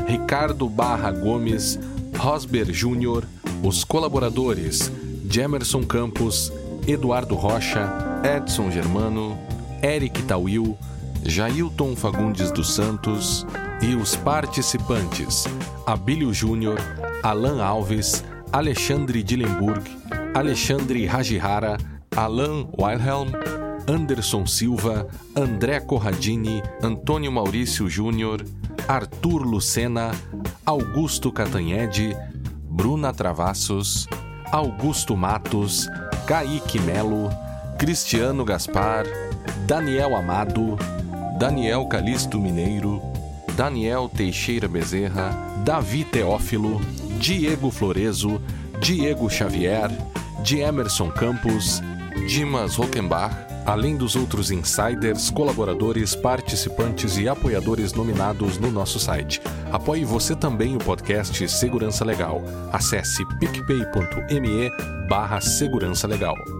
S2: Ricardo Barra Gomes, Rosber Júnior, os colaboradores Jemerson Campos, Eduardo Rocha, Edson Germano, Eric Tawil, Jailton Fagundes dos Santos e os participantes Abílio Júnior, Alan Alves, Alexandre Dillenburg, Alexandre Rajihara, Alan Wilhelm, Anderson Silva, André Corradini, Antônio Maurício Júnior, Arthur Lucena, Augusto Catanhede, Bruna Travassos, Augusto Matos, Kaique Melo, Cristiano Gaspar, Daniel Amado, Daniel Calisto Mineiro, Daniel Teixeira Bezerra, Davi Teófilo, Diego Florezo, Diego Xavier, de Emerson Campos, Dimas Rockenbach, além dos outros insiders, colaboradores, participantes e apoiadores nominados no nosso site. Apoie você também o podcast Segurança Legal. Acesse picpay.me barra Segurança Legal.